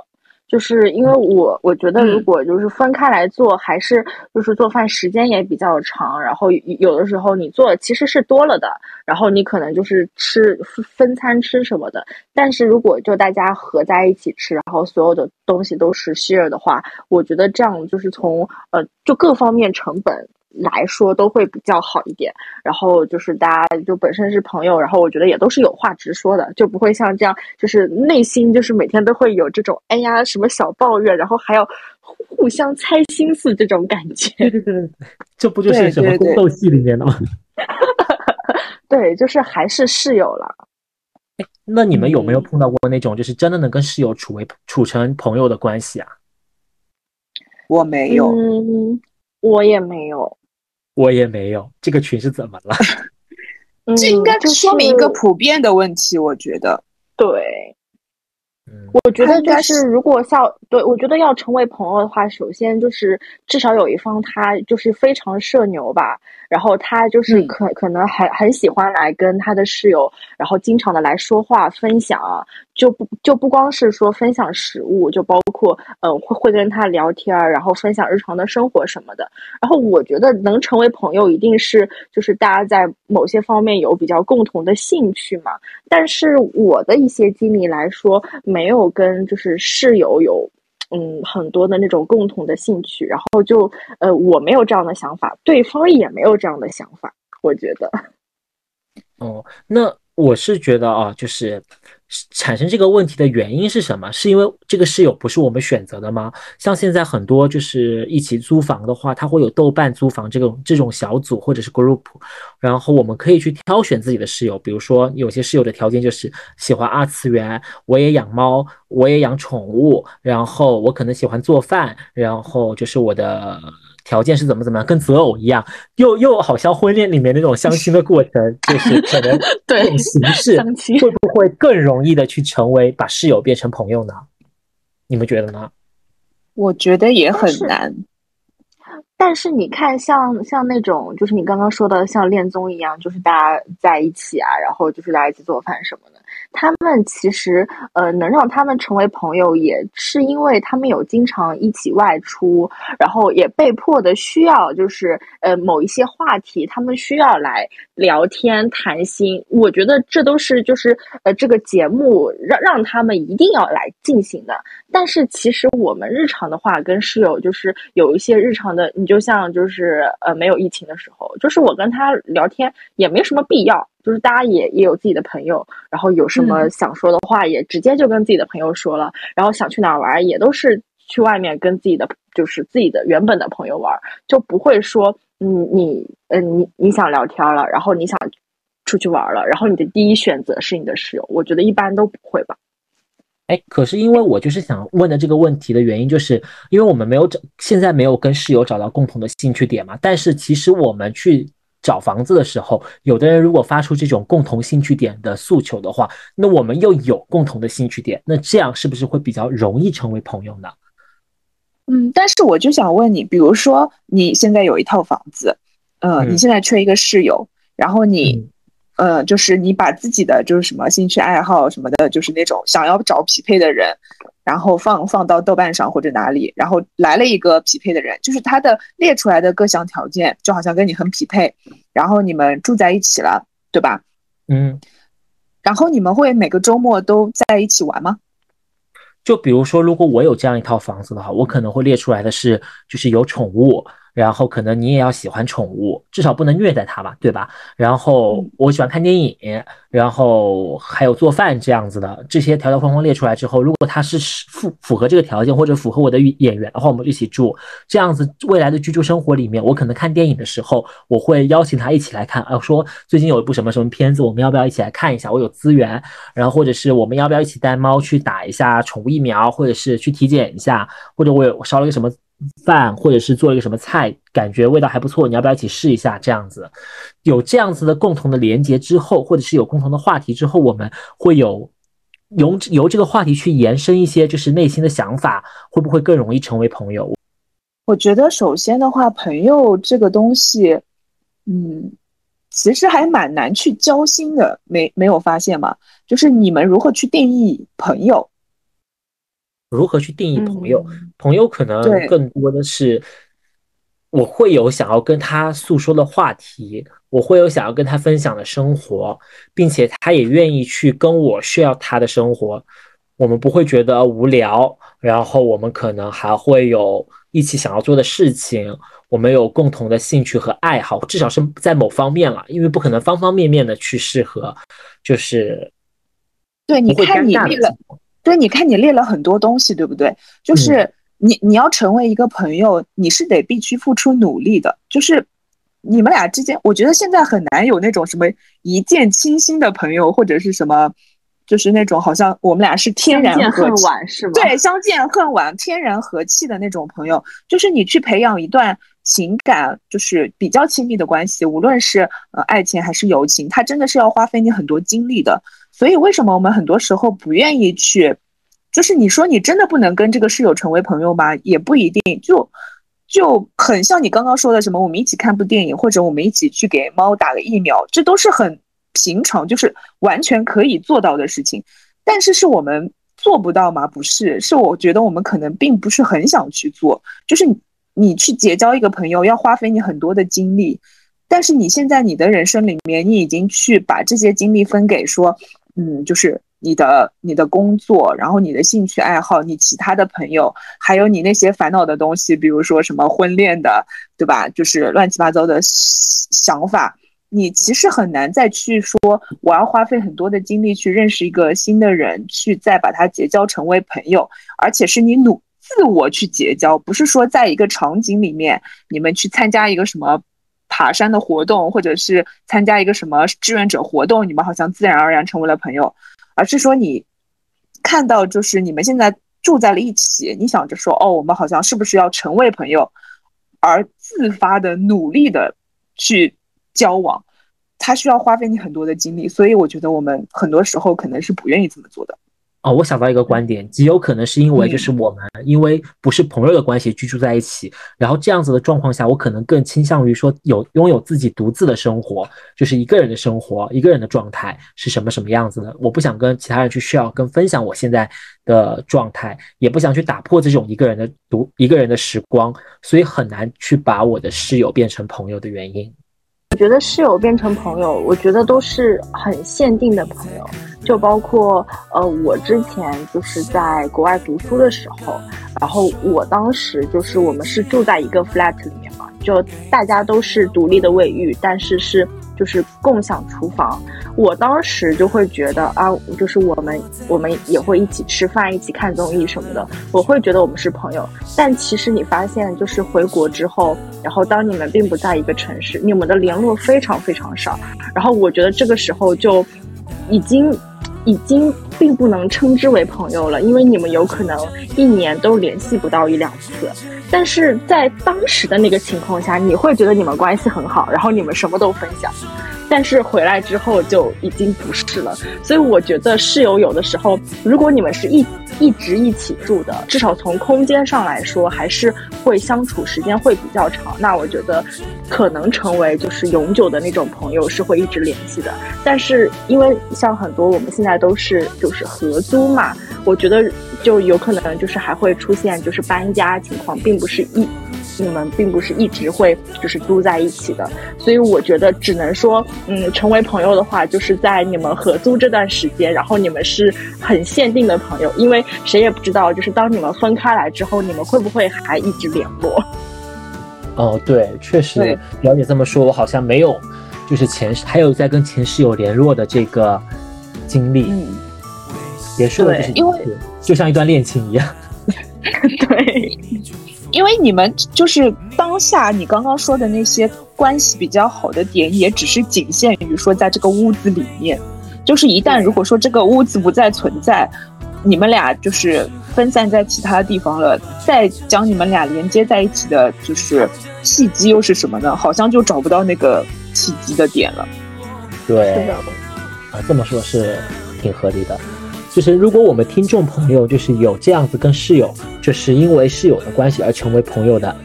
Speaker 1: 就是因为我我觉得，如果就是分开来做，还是就是做饭时间也比较长，然后有的时候你做其实是多了的，然后你可能就是吃分餐吃什么的。但是如果就大家合在一起吃，然后所有的东西都是 share 的话，我觉得这样就是从呃就各方面成本。来说都会比较好一点，然后就是大家就本身是朋友，然后我觉得也都是有话直说的，就不会像这样，就是内心就是每天都会有这种哎呀什么小抱怨，然后还要互相猜心思这种感觉。
Speaker 2: 对对对，这不就是什么宫斗戏里面的吗？
Speaker 1: 对，就是还是室友了。
Speaker 2: 那你们有没有碰到过那种就是真的能跟室友处为处成朋友的关系啊？
Speaker 3: 我没有，
Speaker 1: 嗯，我也没有。
Speaker 2: 我也没有，这个群是怎么了？
Speaker 3: 这应该说明一个普遍的问题，我觉得。
Speaker 1: 对。我觉得就是，如果像对我觉得要成为朋友的话，首先就是至少有一方他就是非常社牛吧，然后他就是可可能很很喜欢来跟他的室友，然后经常的来说话分享，就不就不光是说分享食物，就包括嗯会会跟他聊天，然后分享日常的生活什么的。然后我觉得能成为朋友，一定是就是大家在某些方面有比较共同的兴趣嘛。但是我的一些经历来说，没没有跟就是室友有，嗯，很多的那种共同的兴趣，然后就呃，我没有这样的想法，对方也没有这样的想法，我觉得。
Speaker 2: 哦，那我是觉得啊，就是。产生这个问题的原因是什么？是因为这个室友不是我们选择的吗？像现在很多就是一起租房的话，它会有豆瓣租房这种这种小组或者是 group，然后我们可以去挑选自己的室友。比如说有些室友的条件就是喜欢二次元，我也养猫，我也养宠物，然后我可能喜欢做饭，然后就是我的。条件是怎么怎么样，跟择偶一样，又又好像婚恋里面那种相亲的过程，就是可能这种形式会不会更容易的去成为把室友变成朋友呢？你们觉得呢？
Speaker 3: 我觉得也很难。
Speaker 1: 但是你看，像像那种，就是你刚刚说的，像恋综一样，就是大家在一起啊，然后就是大家一起做饭什么的。他们其实，呃，能让他们成为朋友，也是因为他们有经常一起外出，然后也被迫的需要，就是呃某一些话题，他们需要来聊天谈心。我觉得这都是就是呃这个节目让让他们一定要来进行的。但是其实我们日常的话，跟室友就是有一些日常的，你就像就是呃没有疫情的时候，就是我跟他聊天也没什么必要。就是大家也也有自己的朋友，然后有什么想说的话，也直接就跟自己的朋友说了。然后想去哪儿玩，也都是去外面跟自己的就是自己的原本的朋友玩，就不会说，嗯，你，嗯，你你想聊天了，然后你想出去玩了，然后你的第一选择是你的室友。我觉得一般都不会吧。
Speaker 2: 哎，可是因为我就是想问的这个问题的原因，就是因为我们没有找，现在没有跟室友找到共同的兴趣点嘛。但是其实我们去。找房子的时候，有的人如果发出这种共同兴趣点的诉求的话，那我们又有共同的兴趣点，那这样是不是会比较容易成为朋友呢？
Speaker 3: 嗯，但是我就想问你，比如说你现在有一套房子，呃，你现在缺一个室友，然后你，呃，就是你把自己的就是什么兴趣爱好什么的，就是那种想要找匹配的人。然后放放到豆瓣上或者哪里，然后来了一个匹配的人，就是他的列出来的各项条件就好像跟你很匹配，然后你们住在一起了，对吧？
Speaker 2: 嗯，
Speaker 3: 然后你们会每个周末都在一起玩吗？
Speaker 2: 就比如说，如果我有这样一套房子的话，我可能会列出来的是，就是有宠物。然后可能你也要喜欢宠物，至少不能虐待它吧，对吧？然后我喜欢看电影，然后还有做饭这样子的这些条条框框列出来之后，如果他是符符合这个条件或者符合我的演员的话，我们一起住。这样子未来的居住生活里面，我可能看电影的时候，我会邀请他一起来看啊，说最近有一部什么什么片子，我们要不要一起来看一下？我有资源，然后或者是我们要不要一起带猫去打一下宠物疫苗，或者是去体检一下，或者我有烧了个什么。饭或者是做一个什么菜，感觉味道还不错，你要不要一起试一下？这样子有这样子的共同的连接之后，或者是有共同的话题之后，我们会有由由这个话题去延伸一些就是内心的想法，会不会更容易成为朋友？
Speaker 3: 我觉得首先的话，朋友这个东西，嗯，其实还蛮难去交心的，没没有发现吗？就是你们如何去定义朋友？
Speaker 2: 如何去定义朋友？朋友可能更多的是，我会有想要跟他诉说的话题，我会有想要跟他分享的生活，并且他也愿意去跟我 share 他的生活，我们不会觉得无聊，然后我们可能还会有一起想要做的事情，我们有共同的兴趣和爱好，至少是在某方面了，因为不可能方方面面的去适合，就是
Speaker 3: 对，你看你列了。所以你看，你列了很多东西，对不对？就是你你要成为一个朋友，你是得必须付出努力的。就是你们俩之间，我觉得现在很难有那种什么一见倾心的朋友，或者是什么，就是那种好像我们俩是天然
Speaker 1: 恨晚是吗？
Speaker 3: 对，相见恨晚，天然和气的那种朋友。就是你去培养一段情感，就是比较亲密的关系，无论是呃爱情还是友情，它真的是要花费你很多精力的。所以，为什么我们很多时候不愿意去？就是你说你真的不能跟这个室友成为朋友吗？也不一定，就就很像你刚刚说的什么，我们一起看部电影，或者我们一起去给猫打个疫苗，这都是很平常，就是完全可以做到的事情。但是是我们做不到吗？不是，是我觉得我们可能并不是很想去做。就是你你去结交一个朋友，要花费你很多的精力，但是你现在你的人生里面，你已经去把这些精力分给说。嗯，就是你的你的工作，然后你的兴趣爱好，你其他的朋友，还有你那些烦恼的东西，比如说什么婚恋的，对吧？就是乱七八糟的想法，你其实很难再去说我要花费很多的精力去认识一个新的人，去再把他结交成为朋友，而且是你努自我去结交，不是说在一个场景里面你们去参加一个什么。爬山的活动，或者是参加一个什么志愿者活动，你们好像自然而然成为了朋友，而是说你看到就是你们现在住在了一起，你想着说哦，我们好像是不是要成为朋友，而自发的努力的去交往，它需要花费你很多的精力，所以我觉得我们很多时候可能是不愿意这么做的。
Speaker 2: 哦，我想到一个观点，极有可能是因为就是我们因为不是朋友的关系居住在一起，然后这样子的状况下，我可能更倾向于说有拥有自己独自的生活，就是一个人的生活，一个人的状态是什么什么样子的。我不想跟其他人去 share 跟分享我现在的状态，也不想去打破这种一个人的独一个人的时光，所以很难去把我的室友变成朋友的原因。
Speaker 1: 觉得室友变成朋友，我觉得都是很限定的朋友。就包括呃，我之前就是在国外读书的时候，然后我当时就是我们是住在一个 flat 里面嘛，就大家都是独立的卫浴，但是是就是共享厨房。我当时就会觉得啊，就是我们我们也会一起吃饭，一起看综艺什么的，我会觉得我们是朋友。但其实你发现，就是回国之后，然后当你们并不在一个城市，你们的联络非常非常少，然后我觉得这个时候就已经。已经并不能称之为朋友了，因为你们有可能一年都联系不到一两次。但是在当时的那个情况下，你会觉得你们关系很好，然后你们什么都分享。但是回来之后就已经不是了，所以我觉得室友有的时候，如果你们是一 一直一起住的，至少从空间上来说，还是会相处时间会比较长。那我觉得可能成为就是永久的那种朋友是会一直联系的。但是因为像很多我们现在都是就是合租嘛，我觉得就有可能就是还会出现就是搬家情况，并不是一。你们并不是一直会就是租在一起的，所以我觉得只能说，嗯，成为朋友的话，就是在你们合租这段时间，然后你们是很限定的朋友，因为谁也不知道，就是当你们分开来之后，你们会不会还一直联络？
Speaker 2: 哦，对，确实，了解这么说，我好像没有，就是前还有在跟前室友联络的这个经历，
Speaker 1: 嗯，
Speaker 2: 结束了就是
Speaker 3: 因为
Speaker 2: 就像一段恋情一样，
Speaker 1: 对。
Speaker 3: 因为你们就是当下你刚刚说的那些关系比较好的点，也只是仅限于说在这个屋子里面。就是一旦如果说这个屋子不再存在，你们俩就是分散在其他地方了，再将你们俩连接在一起的，就是契机又是什么呢？好像就找不到那个契机的点了。
Speaker 2: 对，啊，这么说是挺合理的。就是如果我们听众朋友就是有这样子跟室友，就是因为室友的关系而成为朋友的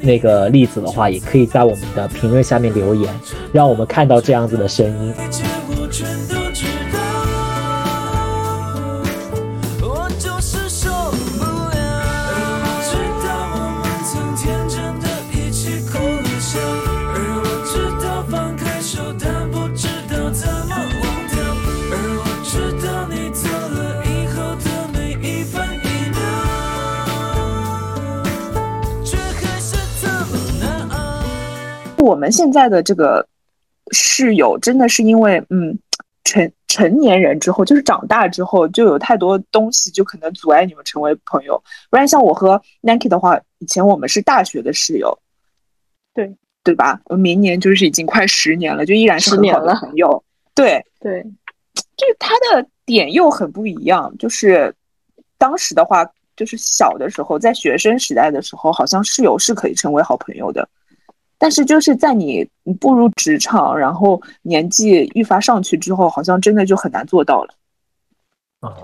Speaker 2: 那个例子的话，也可以在我们的评论下面留言，让我们看到这样子的声音。
Speaker 3: 我们现在的这个室友真的是因为，嗯，成成年人之后，就是长大之后，就有太多东西就可能阻碍你们成为朋友。不然像我和 Nanki 的话，以前我们是大学的室友，
Speaker 1: 对
Speaker 3: 对吧？明年就是已经快十年了，就依然是很好的朋友。对
Speaker 1: 对，
Speaker 3: 就是他的点又很不一样。就是当时的话，就是小的时候，在学生时代的时候，好像室友是可以成为好朋友的。但是就是在你步入职场，然后年纪愈发上去之后，好像真的就很难做到了。
Speaker 2: 啊，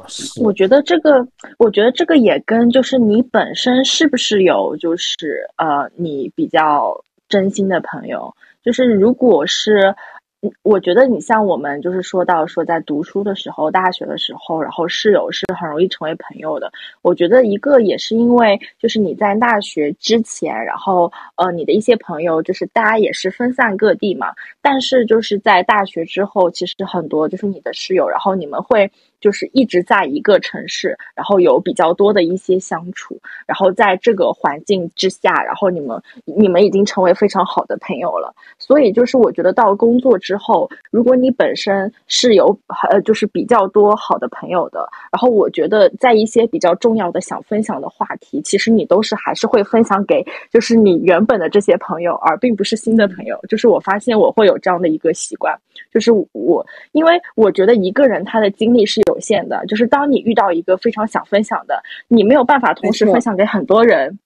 Speaker 1: 我觉得这个，我觉得这个也跟就是你本身是不是有就是呃你比较真心的朋友，就是如果是。我觉得你像我们就是说到说在读书的时候，大学的时候，然后室友是很容易成为朋友的。我觉得一个也是因为就是你在大学之前，然后呃你的一些朋友就是大家也是分散各地嘛，但是就是在大学之后，其实很多就是你的室友，然后你们会。就是一直在一个城市，然后有比较多的一些相处，然后在这个环境之下，然后你们你们已经成为非常好的朋友了。所以就是我觉得到工作之后，如果你本身是有呃就是比较多好的朋友的，然后我觉得在一些比较重要的想分享的话题，其实你都是还是会分享给就是你原本的这些朋友，而并不是新的朋友。就是我发现我会有这样的一个习惯，就是我因为我觉得一个人他的精力是。有限的，就是当你遇到一个非常想分享的，你没有办法同时分享给很多人。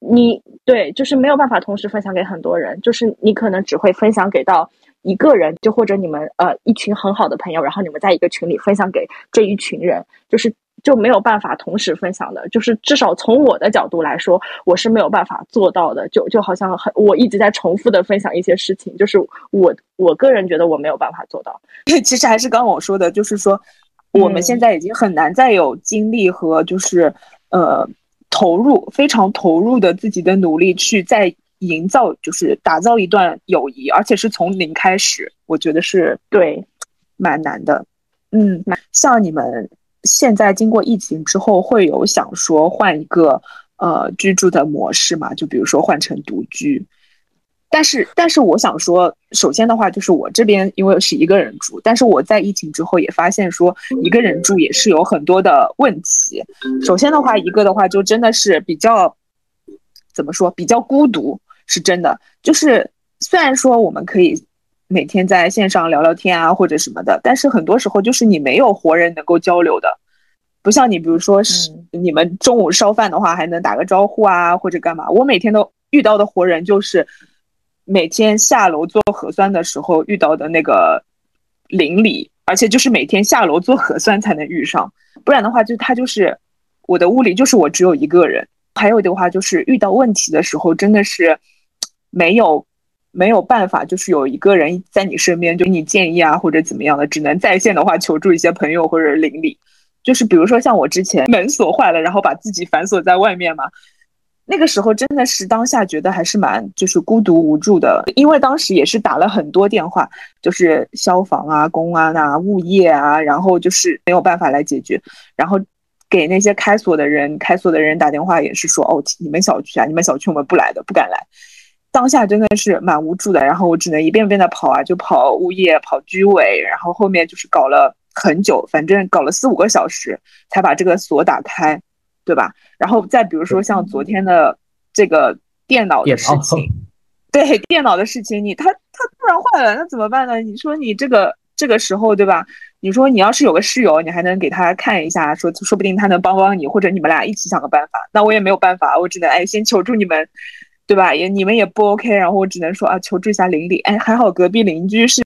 Speaker 1: 你对，就是没有办法同时分享给很多人，就是你可能只会分享给到一个人，就或者你们呃一群很好的朋友，然后你们在一个群里分享给这一群人，就是就没有办法同时分享的。就是至少从我的角度来说，我是没有办法做到的。就就好像很我一直在重复的分享一些事情，就是我我个人觉得我没有办法做到。
Speaker 3: 其实还是刚刚我说的，就是说我们现在已经很难再有精力和就是呃投入非常投入的自己的努力去再。营造就是打造一段友谊，而且是从零开始，我觉得是
Speaker 1: 对，
Speaker 3: 蛮难的。嗯，像你们现在经过疫情之后，会有想说换一个呃居住的模式嘛？就比如说换成独居。但是，但是我想说，首先的话，就是我这边因为是一个人住，但是我在疫情之后也发现说，一个人住也是有很多的问题。首先的话，一个的话就真的是比较怎么说，比较孤独。是真的，就是虽然说我们可以每天在线上聊聊天啊，或者什么的，但是很多时候就是你没有活人能够交流的，不像你，比如说是你们中午烧饭的话，还能打个招呼啊，或者干嘛。我每天都遇到的活人，就是每天下楼做核酸的时候遇到的那个邻里，而且就是每天下楼做核酸才能遇上，不然的话，就他就是我的屋里就是我只有一个人。还有的话就是遇到问题的时候，真的是。没有，没有办法，就是有一个人在你身边，就给你建议啊，或者怎么样的，只能在线的话求助一些朋友或者邻里。就是比如说像我之前门锁坏了，然后把自己反锁在外面嘛，那个时候真的是当下觉得还是蛮就是孤独无助的，因为当时也是打了很多电话，就是消防啊、公安啊、物业啊，然后就是没有办法来解决，然后给那些开锁的人，开锁的人打电话也是说哦，你们小区啊，你们小区我们不来的，不敢来。当下真的是蛮无助的，然后我只能一遍遍的跑啊，就跑物业、跑居委，然后后面就是搞了很久，反正搞了四五个小时才把这个锁打开，对吧？然后再比如说像昨天的这个电脑的事情，对电脑的事情，你它它突然坏了，那怎么办呢？你说你这个这个时候，对吧？你说你要是有个室友，你还能给他看一下，说说不定他能帮帮你，或者你们俩一起想个办法。那我也没有办法，我只能哎先求助你们。对吧？也你们也不 OK，然后我只能说啊，求助一下邻里。哎，还好隔壁邻居是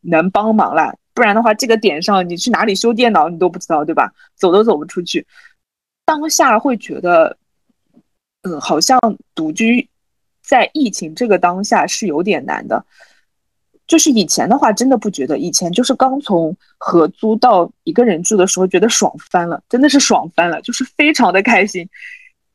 Speaker 3: 能帮忙啦，不然的话，这个点上你去哪里修电脑你都不知道，对吧？走都走不出去。当下会觉得，嗯，好像独居在疫情这个当下是有点难的。就是以前的话，真的不觉得，以前就是刚从合租到一个人住的时候，觉得爽翻了，真的是爽翻了，就是非常的开心。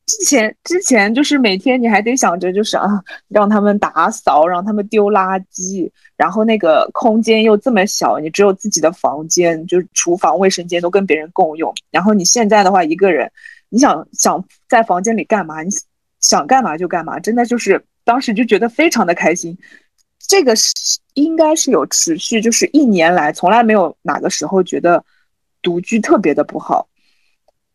Speaker 3: 之前之前就是每天你还得想着就是啊，让他们打扫，让他们丢垃圾，然后那个空间又这么小，你只有自己的房间，就是厨房、卫生间都跟别人共用。然后你现在的话，一个人，你想想在房间里干嘛，你想干嘛就干嘛，真的就是当时就觉得非常的开心。这个是应该是有持续，就是一年来从来没有哪个时候觉得独居特别的不好。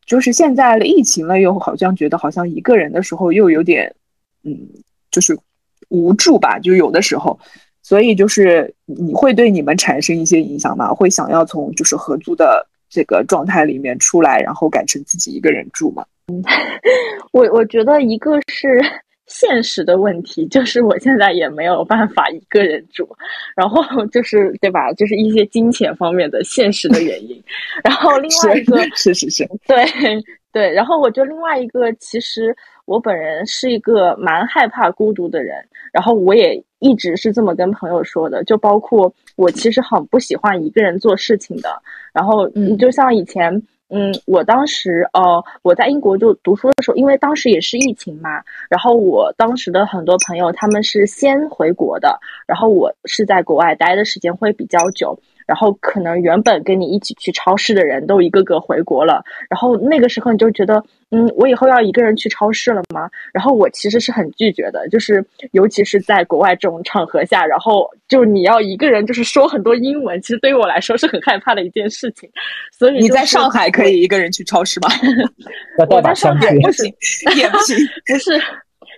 Speaker 3: 就是现在疫情了，又好像觉得好像一个人的时候又有点，嗯，就是无助吧，就有的时候，所以就是你会对你们产生一些影响吗？会想要从就是合租的这个状态里面出来，然后改成自己一个人住吗？
Speaker 1: 嗯，我我觉得一个是。现实的问题就是我现在也没有办法一个人住，然后就是对吧？就是一些金钱方面的现实的原因。然后另外一个
Speaker 3: 是是是，
Speaker 1: 对对。然后我觉得另外一个，其实我本人是一个蛮害怕孤独的人，然后我也一直是这么跟朋友说的，就包括我其实很不喜欢一个人做事情的。然后你，就像以前。嗯，嗯我当时呃，我在英国就读书的时候，因为当时也是疫情嘛，然后我当时的很多朋友他们是先回国的，然后我是在国外待的时间会比较久。然后可能原本跟你一起去超市的人都一个个回国了，然后那个时候你就觉得，嗯，我以后要一个人去超市了吗？然后我其实是很拒绝的，就是尤其是在国外这种场合下，然后就你要一个人就是说很多英文，其实对于我来说是很害怕的一件事情。所以
Speaker 3: 你在上海可以一个人去超市吗？
Speaker 1: 我在上海
Speaker 3: 不行，也不行，
Speaker 1: 不是。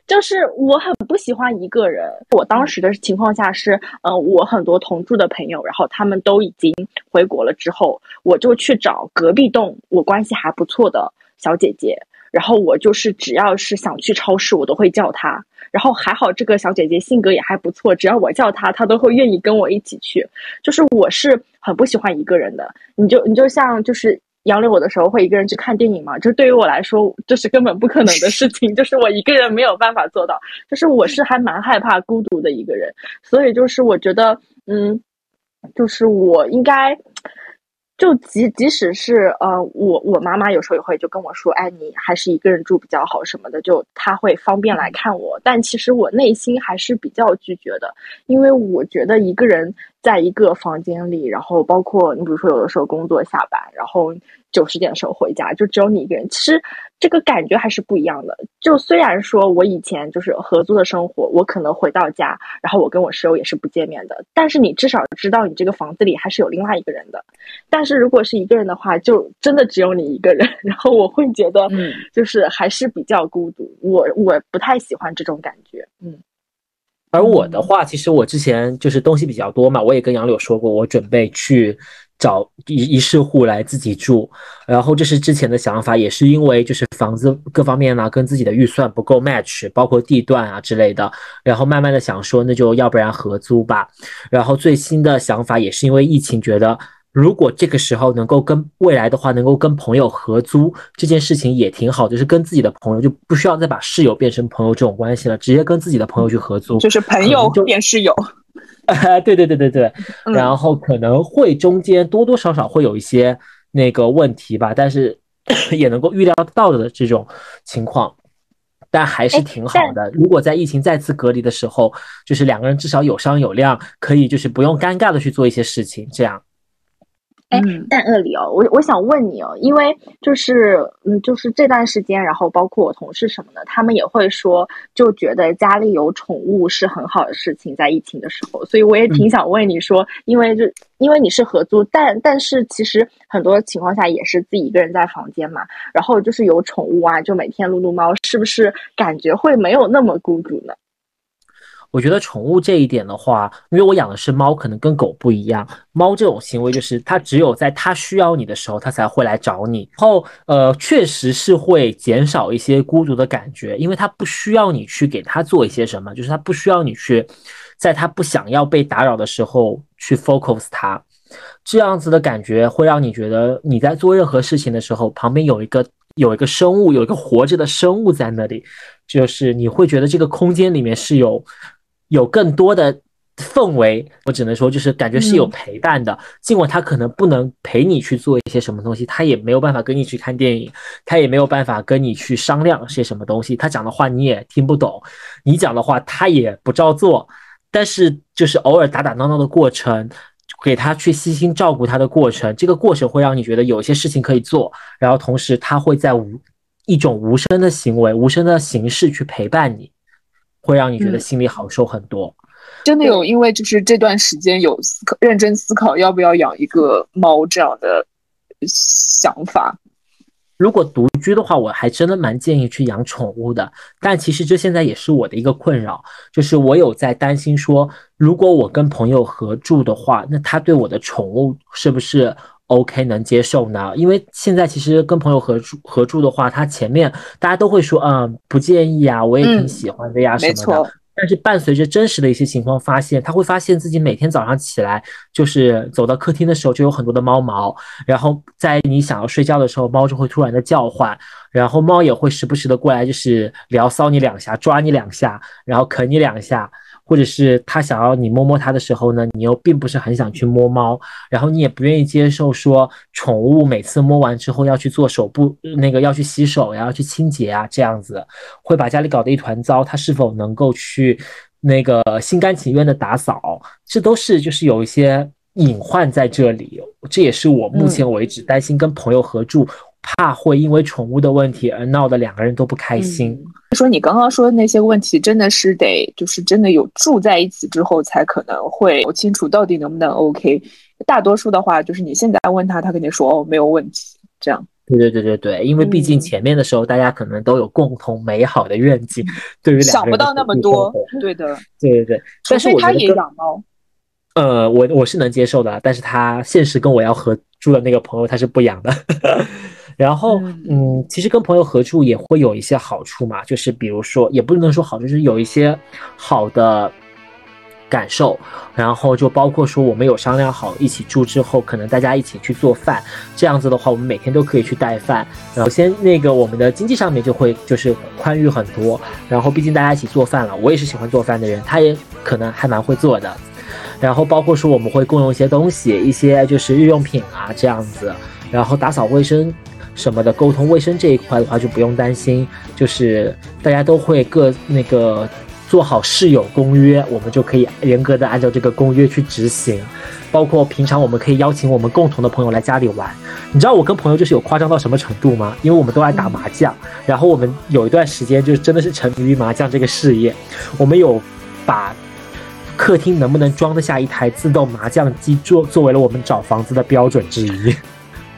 Speaker 1: 就是我很不喜欢一个人。我当时的情况下是，嗯，我很多同住的朋友，然后他们都已经回国了之后，我就去找隔壁栋我关系还不错的小姐姐，然后我就是只要是想去超市，我都会叫她。然后还好这个小姐姐性格也还不错，只要我叫她，她都会愿意跟我一起去。就是我是很不喜欢一个人的，你就你就像就是杨柳我的时候会一个人去看电影嘛，就对于我来说这是根本不可能的事情，就是我一个人没有办法做到，就是我是还蛮害怕孤独的一个人，所以就是我觉得嗯，就是我应该。就即即使是呃，我我妈妈有时候也会就跟我说，哎，你还是一个人住比较好什么的，就她会方便来看我。但其实我内心还是比较拒绝的，因为我觉得一个人。在一个房间里，然后包括你，比如说有的时候工作下班，然后九十点的时候回家，就只有你一个人。其实这个感觉还是不一样的。就虽然说我以前就是合租的生活，我可能回到家，然后我跟我室友也是不见面的，但是你至少知道你这个房子里还是有另外一个人的。但是如果是一个人的话，就真的只有你一个人，然后我会觉得，嗯，就是还是比较孤独。我我不太喜欢这种感觉，嗯。
Speaker 2: 而我的话，其实我之前就是东西比较多嘛，我也跟杨柳说过，我准备去找一一室户来自己住。然后这是之前的想法，也是因为就是房子各方面呢跟自己的预算不够 match，包括地段啊之类的。然后慢慢的想说，那就要不然合租吧。然后最新的想法也是因为疫情，觉得。如果这个时候能够跟未来的话，能够跟朋友合租这件事情也挺好，就是跟自己的朋友就不需要再把室友变成朋友这种关系了，直接跟自己的朋友去合租，
Speaker 3: 就是朋友变室友。
Speaker 2: 对对对对对，然后可能会中间多多少少会有一些那个问题吧，但是 也能够预料到的这种情况，但还是挺好的。如果在疫情再次隔离的时候，就是两个人至少有商有量，可以就是不用尴尬的去做一些事情，这样。
Speaker 1: 哎，但恶里哦，我我想问你哦，因为就是嗯，就是这段时间，然后包括我同事什么的，他们也会说，就觉得家里有宠物是很好的事情，在疫情的时候，所以我也挺想问你说，因为就因为你是合租，但但是其实很多情况下也是自己一个人在房间嘛，然后就是有宠物啊，就每天撸撸猫，是不是感觉会没有那么孤独呢？
Speaker 2: 我觉得宠物这一点的话，因为我养的是猫，可能跟狗不一样。猫这种行为就是它只有在它需要你的时候，它才会来找你。然后，呃，确实是会减少一些孤独的感觉，因为它不需要你去给它做一些什么，就是它不需要你去，在它不想要被打扰的时候去 focus 它。这样子的感觉会让你觉得你在做任何事情的时候，旁边有一个有一个生物，有一个活着的生物在那里，就是你会觉得这个空间里面是有。有更多的氛围，我只能说就是感觉是有陪伴的。尽管他可能不能陪你去做一些什么东西，他也没有办法跟你去看电影，他也没有办法跟你去商量些什么东西。他讲的话你也听不懂，你讲的话他也不照做。但是就是偶尔打打闹闹的过程，给他去细心照顾他的过程，这个过程会让你觉得有些事情可以做。然后同时他会在无一种无声的行为、无声的形式去陪伴你。会让你觉得心里好受很多，
Speaker 3: 真的有，因为就是这段时间有思考，认真思考要不要养一个猫这样的想法。
Speaker 2: 如果独居的话，我还真的蛮建议去养宠物的。但其实这现在也是我的一个困扰，就是我有在担心说，如果我跟朋友合住的话，那他对我的宠物是不是？OK，能接受呢？因为现在其实跟朋友合住合住的话，他前面大家都会说，嗯，不建议啊，我也挺喜欢的呀，什么的。但是伴随着真实的一些情况发现，他会发现自己每天早上起来，就是走到客厅的时候就有很多的猫毛，然后在你想要睡觉的时候，猫就会突然的叫唤，然后猫也会时不时的过来，就是撩骚你两下，抓你两下，然后啃你两下。或者是他想要你摸摸他的时候呢，你又并不是很想去摸猫，然后你也不愿意接受说宠物每次摸完之后要去做手部那个要去洗手呀，要去清洁啊，这样子会把家里搞得一团糟。他是否能够去那个心甘情愿的打扫，这都是就是有一些隐患在这里。这也是我目前为止担心跟朋友合住。怕会因为宠物的问题而闹得两个人都不开心。
Speaker 3: 说你刚刚说的那些问题，真的是得就是真的有住在一起之后才可能会清楚到底能不能 OK。大多数的话，就是你现在问他，他肯定说哦没有问题。这样。
Speaker 2: 对对对对对，因为毕竟前面的时候大家可能都有共同美好的愿景，对于
Speaker 3: 想不到那么多。对的。
Speaker 2: 对对对。但是
Speaker 3: 他也养猫。
Speaker 2: 呃，我我是能接受的，但是他现实跟我要合住的那个朋友他是不养的。然后，嗯，其实跟朋友合住也会有一些好处嘛，就是比如说，也不能说好处，就是有一些好的。感受，然后就包括说我们有商量好一起住之后，可能大家一起去做饭，这样子的话，我们每天都可以去带饭。首先，那个我们的经济上面就会就是宽裕很多。然后，毕竟大家一起做饭了，我也是喜欢做饭的人，他也可能还蛮会做的。然后，包括说我们会共用一些东西，一些就是日用品啊这样子。然后打扫卫生什么的，沟通卫生这一块的话就不用担心，就是大家都会各那个。做好室友公约，我们就可以严格的按照这个公约去执行。包括平常我们可以邀请我们共同的朋友来家里玩。你知道我跟朋友就是有夸张到什么程度吗？因为我们都爱打麻将，然后我们有一段时间就真的是沉迷于麻将这个事业。我们有把客厅能不能装得下一台自动麻将机作作为了我们找房子的标准之一。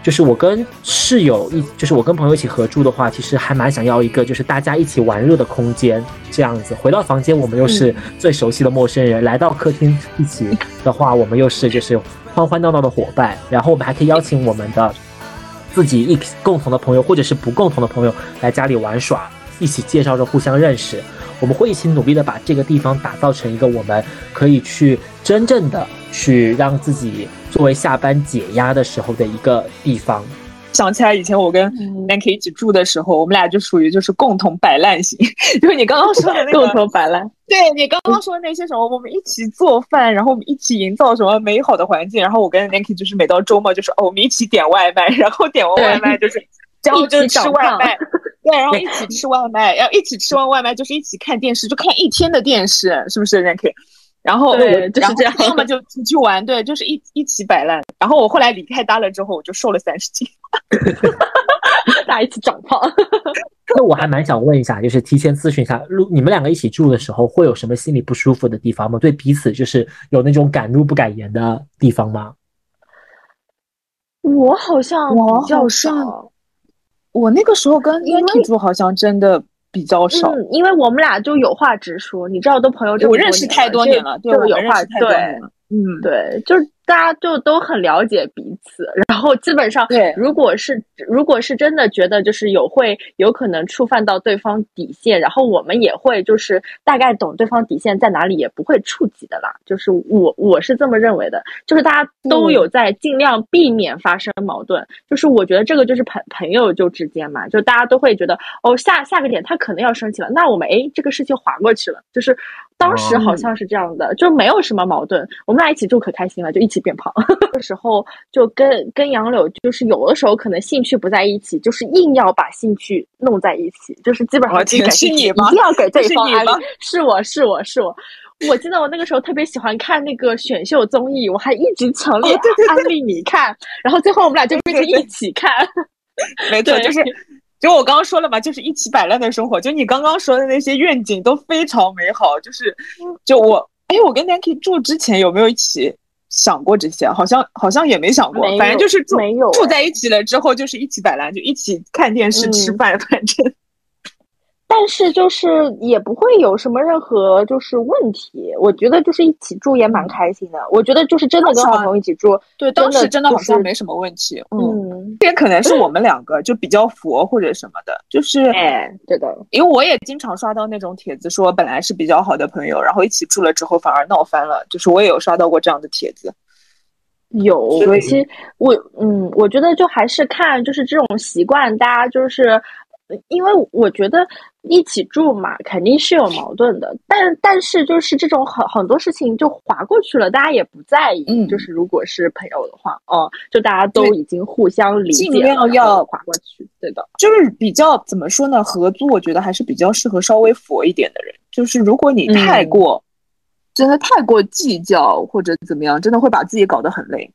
Speaker 2: 就是我跟室友一，就是我跟朋友一起合住的话，其实还蛮想要一个，就是大家一起玩乐的空间，这样子。回到房间，我们又是最熟悉的陌生人；来到客厅一起的话，我们又是就是欢欢闹闹的伙伴。然后我们还可以邀请我们的自己一共同的朋友，或者是不共同的朋友来家里玩耍，一起介绍着互相认识。我们会一起努力的把这个地方打造成一个我们可以去真正的去让自己。作为下班解压的时候的一个地方，
Speaker 3: 想起来以前我跟 Nancy 一起住的时候，我们俩就属于就是共同摆烂型，就是你刚刚说的那个
Speaker 1: 共同摆烂。
Speaker 3: 对你刚刚说的那些什么，我们一起做饭，然后我们一起营造什么美好的环境，然后我跟 Nancy 就是每到周末就是哦，我们一起点外卖，然后点完外卖就是然后就吃外卖，对，然后一起吃外卖，然后一起吃完外卖就是一起看电视，就看一天的电视，是不是 r a n k 然后，
Speaker 1: 对，就是这样。
Speaker 3: 要么就出去玩，对，就是一一起摆烂。然后我后来离开搭了之后，我就瘦了三十斤，
Speaker 1: 大家一起长胖。
Speaker 2: 那我还蛮想问一下，就是提前咨询一下，如你们两个一起住的时候，会有什么心里不舒服的地方吗？对彼此就是有那种敢怒不敢言的地方吗？
Speaker 1: 我好像比较少。
Speaker 3: 我那个时候跟 Anki 住，好像真的。比较少，
Speaker 1: 因为我们俩就有话直说，你知道，我的朋友，
Speaker 3: 我认识太多年了，
Speaker 1: 就有话对，嗯，对，就。大家就都很了解彼此，然后基本上，
Speaker 3: 对，
Speaker 1: 如果是如果是真的觉得就是有会有可能触犯到对方底线，然后我们也会就是大概懂对方底线在哪里，也不会触及的啦。就是我我是这么认为的，就是大家都有在尽量避免发生矛盾。就是我觉得这个就是朋朋友就之间嘛，就大家都会觉得哦下下个点他可能要生气了，那我们哎这个事情划过去了，就是。当时好像是这样的，就没有什么矛盾，我们俩一起住可开心了，就一起变胖。的时候就跟跟杨柳，就是有的时候可能兴趣不在一起，就是硬要把兴趣弄在一起，就是基本上
Speaker 3: 是你一
Speaker 1: 定要给对方安利。是我是我是我，我记得我那个时候特别喜欢看那个选秀综艺，我还一直强烈安利你看，然后最后我们俩就变成一起看。
Speaker 3: 没错，就是。就我刚刚说了嘛，就是一起摆烂的生活。就你刚刚说的那些愿景都非常美好。就是，就我，哎，我跟 Nancy 住之前有没有一起想过这些？好像好像也没想过。反正就是住住在一起了之后，就是一起摆烂，就一起看电视、吃饭，反正。
Speaker 1: 但是就是也不会有什么任何就是问题，我觉得就是一起住也蛮开心的。我觉得就是真的跟好朋友一起住，
Speaker 3: 对，当时真的好像没什么问题。嗯，这也可能是我们两个就比较佛或者什么的，就是
Speaker 1: 哎，对的，
Speaker 3: 因为我也经常刷到那种帖子，说本来是比较好的朋友，然后一起住了之后反而闹翻了，就是我也有刷到过这样的帖子。
Speaker 1: 有，其实我嗯，我觉得就还是看就是这种习惯，大家就是。因为我觉得一起住嘛，肯定是有矛盾的，但但是就是这种很很多事情就划过去了，大家也不在意。嗯，就是如果是朋友的话，哦，就大家都已经互相理解，
Speaker 3: 尽量要
Speaker 1: 划过去。对的，
Speaker 3: 就是比较怎么说呢？合租我觉得还是比较适合稍微佛一点的人。就是如果你太过，真的太过计较或者怎么样，真的会把自己搞得很累。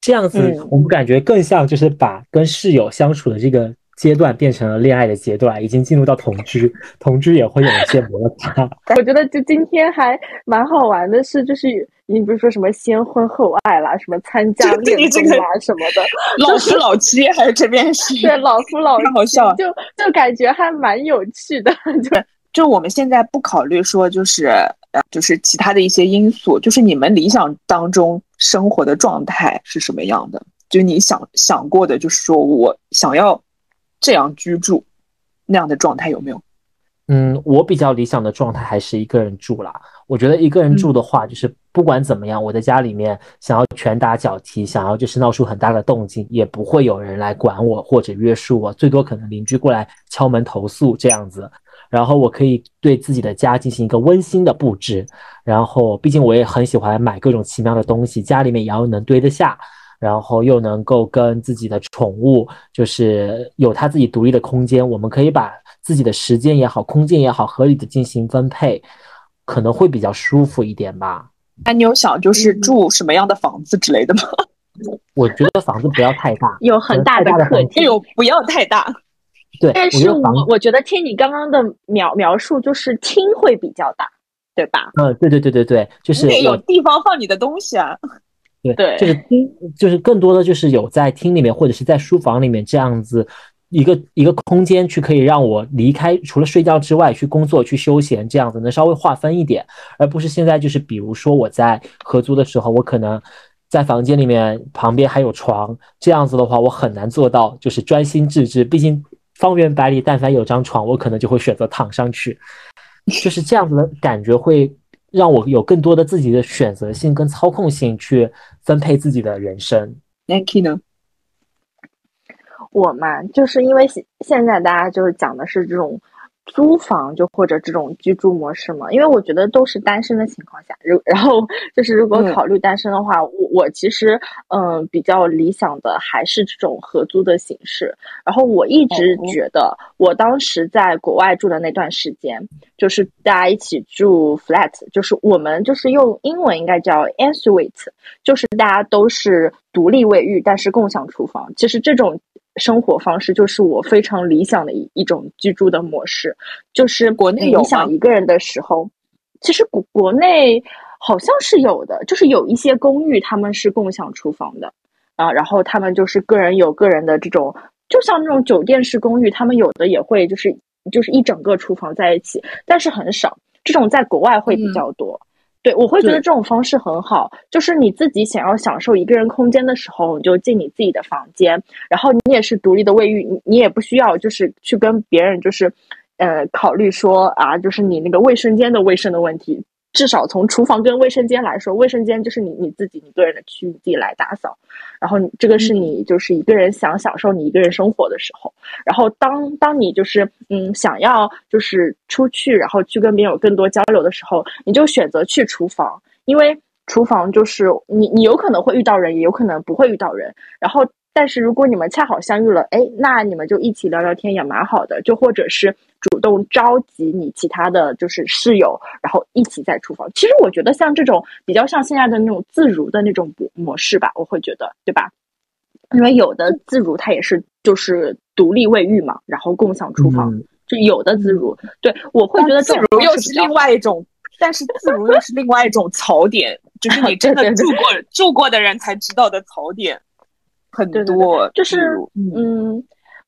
Speaker 2: 这样子，我们感觉更像就是把跟室友相处的这个。阶段变成了恋爱的阶段，已经进入到同居，同居也会有一些摩擦。
Speaker 1: 我觉得就今天还蛮好玩的是，就是你比如说什么先婚后爱啦，什么参加恋综啊什么的，
Speaker 3: 老夫老妻还是这边是？
Speaker 1: 对，老夫老妻，
Speaker 3: 好笑，
Speaker 1: 就就感觉还蛮有趣的。就
Speaker 3: 就我们现在不考虑说就是呃就是其他的一些因素，就是你们理想当中生活的状态是什么样的？就你想想过的，就是说我想要这样居住那样的状态有没有？
Speaker 2: 嗯，我比较理想的状态还是一个人住啦。我觉得一个人住的话，就是不管怎么样，我在家里面想要拳打脚踢，想要就是闹出很大的动静，也不会有人来管我或者约束我，最多可能邻居过来敲门投诉这样子。然后我可以对自己的家进行一个温馨的布置。然后，毕竟我也很喜欢买各种奇妙的东西，家里面也要能堆得下，然后又能够跟自己的宠物就是有它自己独立的空间，我们可以把。自己的时间也好，空间也好，合理的进行分配，可能会比较舒服一点吧。
Speaker 3: 那你有想就是住什么样的房子之类的吗？
Speaker 2: 我觉得房子不要太大，
Speaker 1: 有很大
Speaker 2: 的
Speaker 1: 客厅，
Speaker 3: 有不要太大。
Speaker 2: 对，
Speaker 1: 但是我我觉得听你刚刚的描描述，就是厅会比较大，对吧？
Speaker 2: 嗯，对对对对对，就是
Speaker 3: 有地方放你的东西啊。
Speaker 2: 对对，就是听，就是更多的就是有在厅里面或者是在书房里面这样子。一个一个空间去可以让我离开，除了睡觉之外，去工作、去休闲，这样子能稍微划分一点，而不是现在就是比如说我在合租的时候，我可能在房间里面旁边还有床，这样子的话，我很难做到就是专心致志。毕竟方圆百里，但凡有张床，我可能就会选择躺上去，就是这样子的感觉会让我有更多的自己的选择性跟操控性去分配自己的人生。
Speaker 3: Nike 呢？
Speaker 1: 我嘛，就是因为现现在大家就是讲的是这种租房，就或者这种居住模式嘛。因为我觉得都是单身的情况下，如 然后就是如果考虑单身的话，我我其实嗯比较理想的还是这种合租的形式。然后我一直觉得，我当时在国外住的那段时间，就是大家一起住 flat，就是我们就是用英文应该叫 ensuite，就是大家都是独立卫浴，但是共享厨房。其实这种。生活方式就是我非常理想的一一种居住的模式，就是
Speaker 3: 国内有
Speaker 1: 想一个人的时候，其实国国内好像是有的，就是有一些公寓他们是共享厨房的啊，然后他们就是个人有个人的这种，就像那种酒店式公寓，他们有的也会就是就是一整个厨房在一起，但是很少，这种在国外会比较多。对，我会觉得这种方式很好，就是你自己想要享受一个人空间的时候，你就进你自己的房间，然后你也是独立的卫浴，你你也不需要就是去跟别人就是，呃，考虑说啊，就是你那个卫生间的卫生的问题。至少从厨房跟卫生间来说，卫生间就是你你自己你个人的区域，自己来打扫。然后这个是你就是一个人想享受你一个人生活的时候。然后当当你就是嗯想要就是出去，然后去跟别人有更多交流的时候，你就选择去厨房，因为厨房就是你你有可能会遇到人，也有可能不会遇到人。然后。但是如果你们恰好相遇了，哎，那你们就一起聊聊天也蛮好的，就或者是主动召集你其他的就是室友，然后一起在厨房。其实我觉得像这种比较像现在的那种自如的那种模模式吧，我会觉得，对吧？因为有的自如它也是就是独立卫浴嘛，然后共享厨房，就有的自如，对我会觉得
Speaker 3: 自如又是另外一种，但是自如又是另外一种槽点，就是你真的 住过住过的人才知道的槽点。很多
Speaker 1: 就是嗯，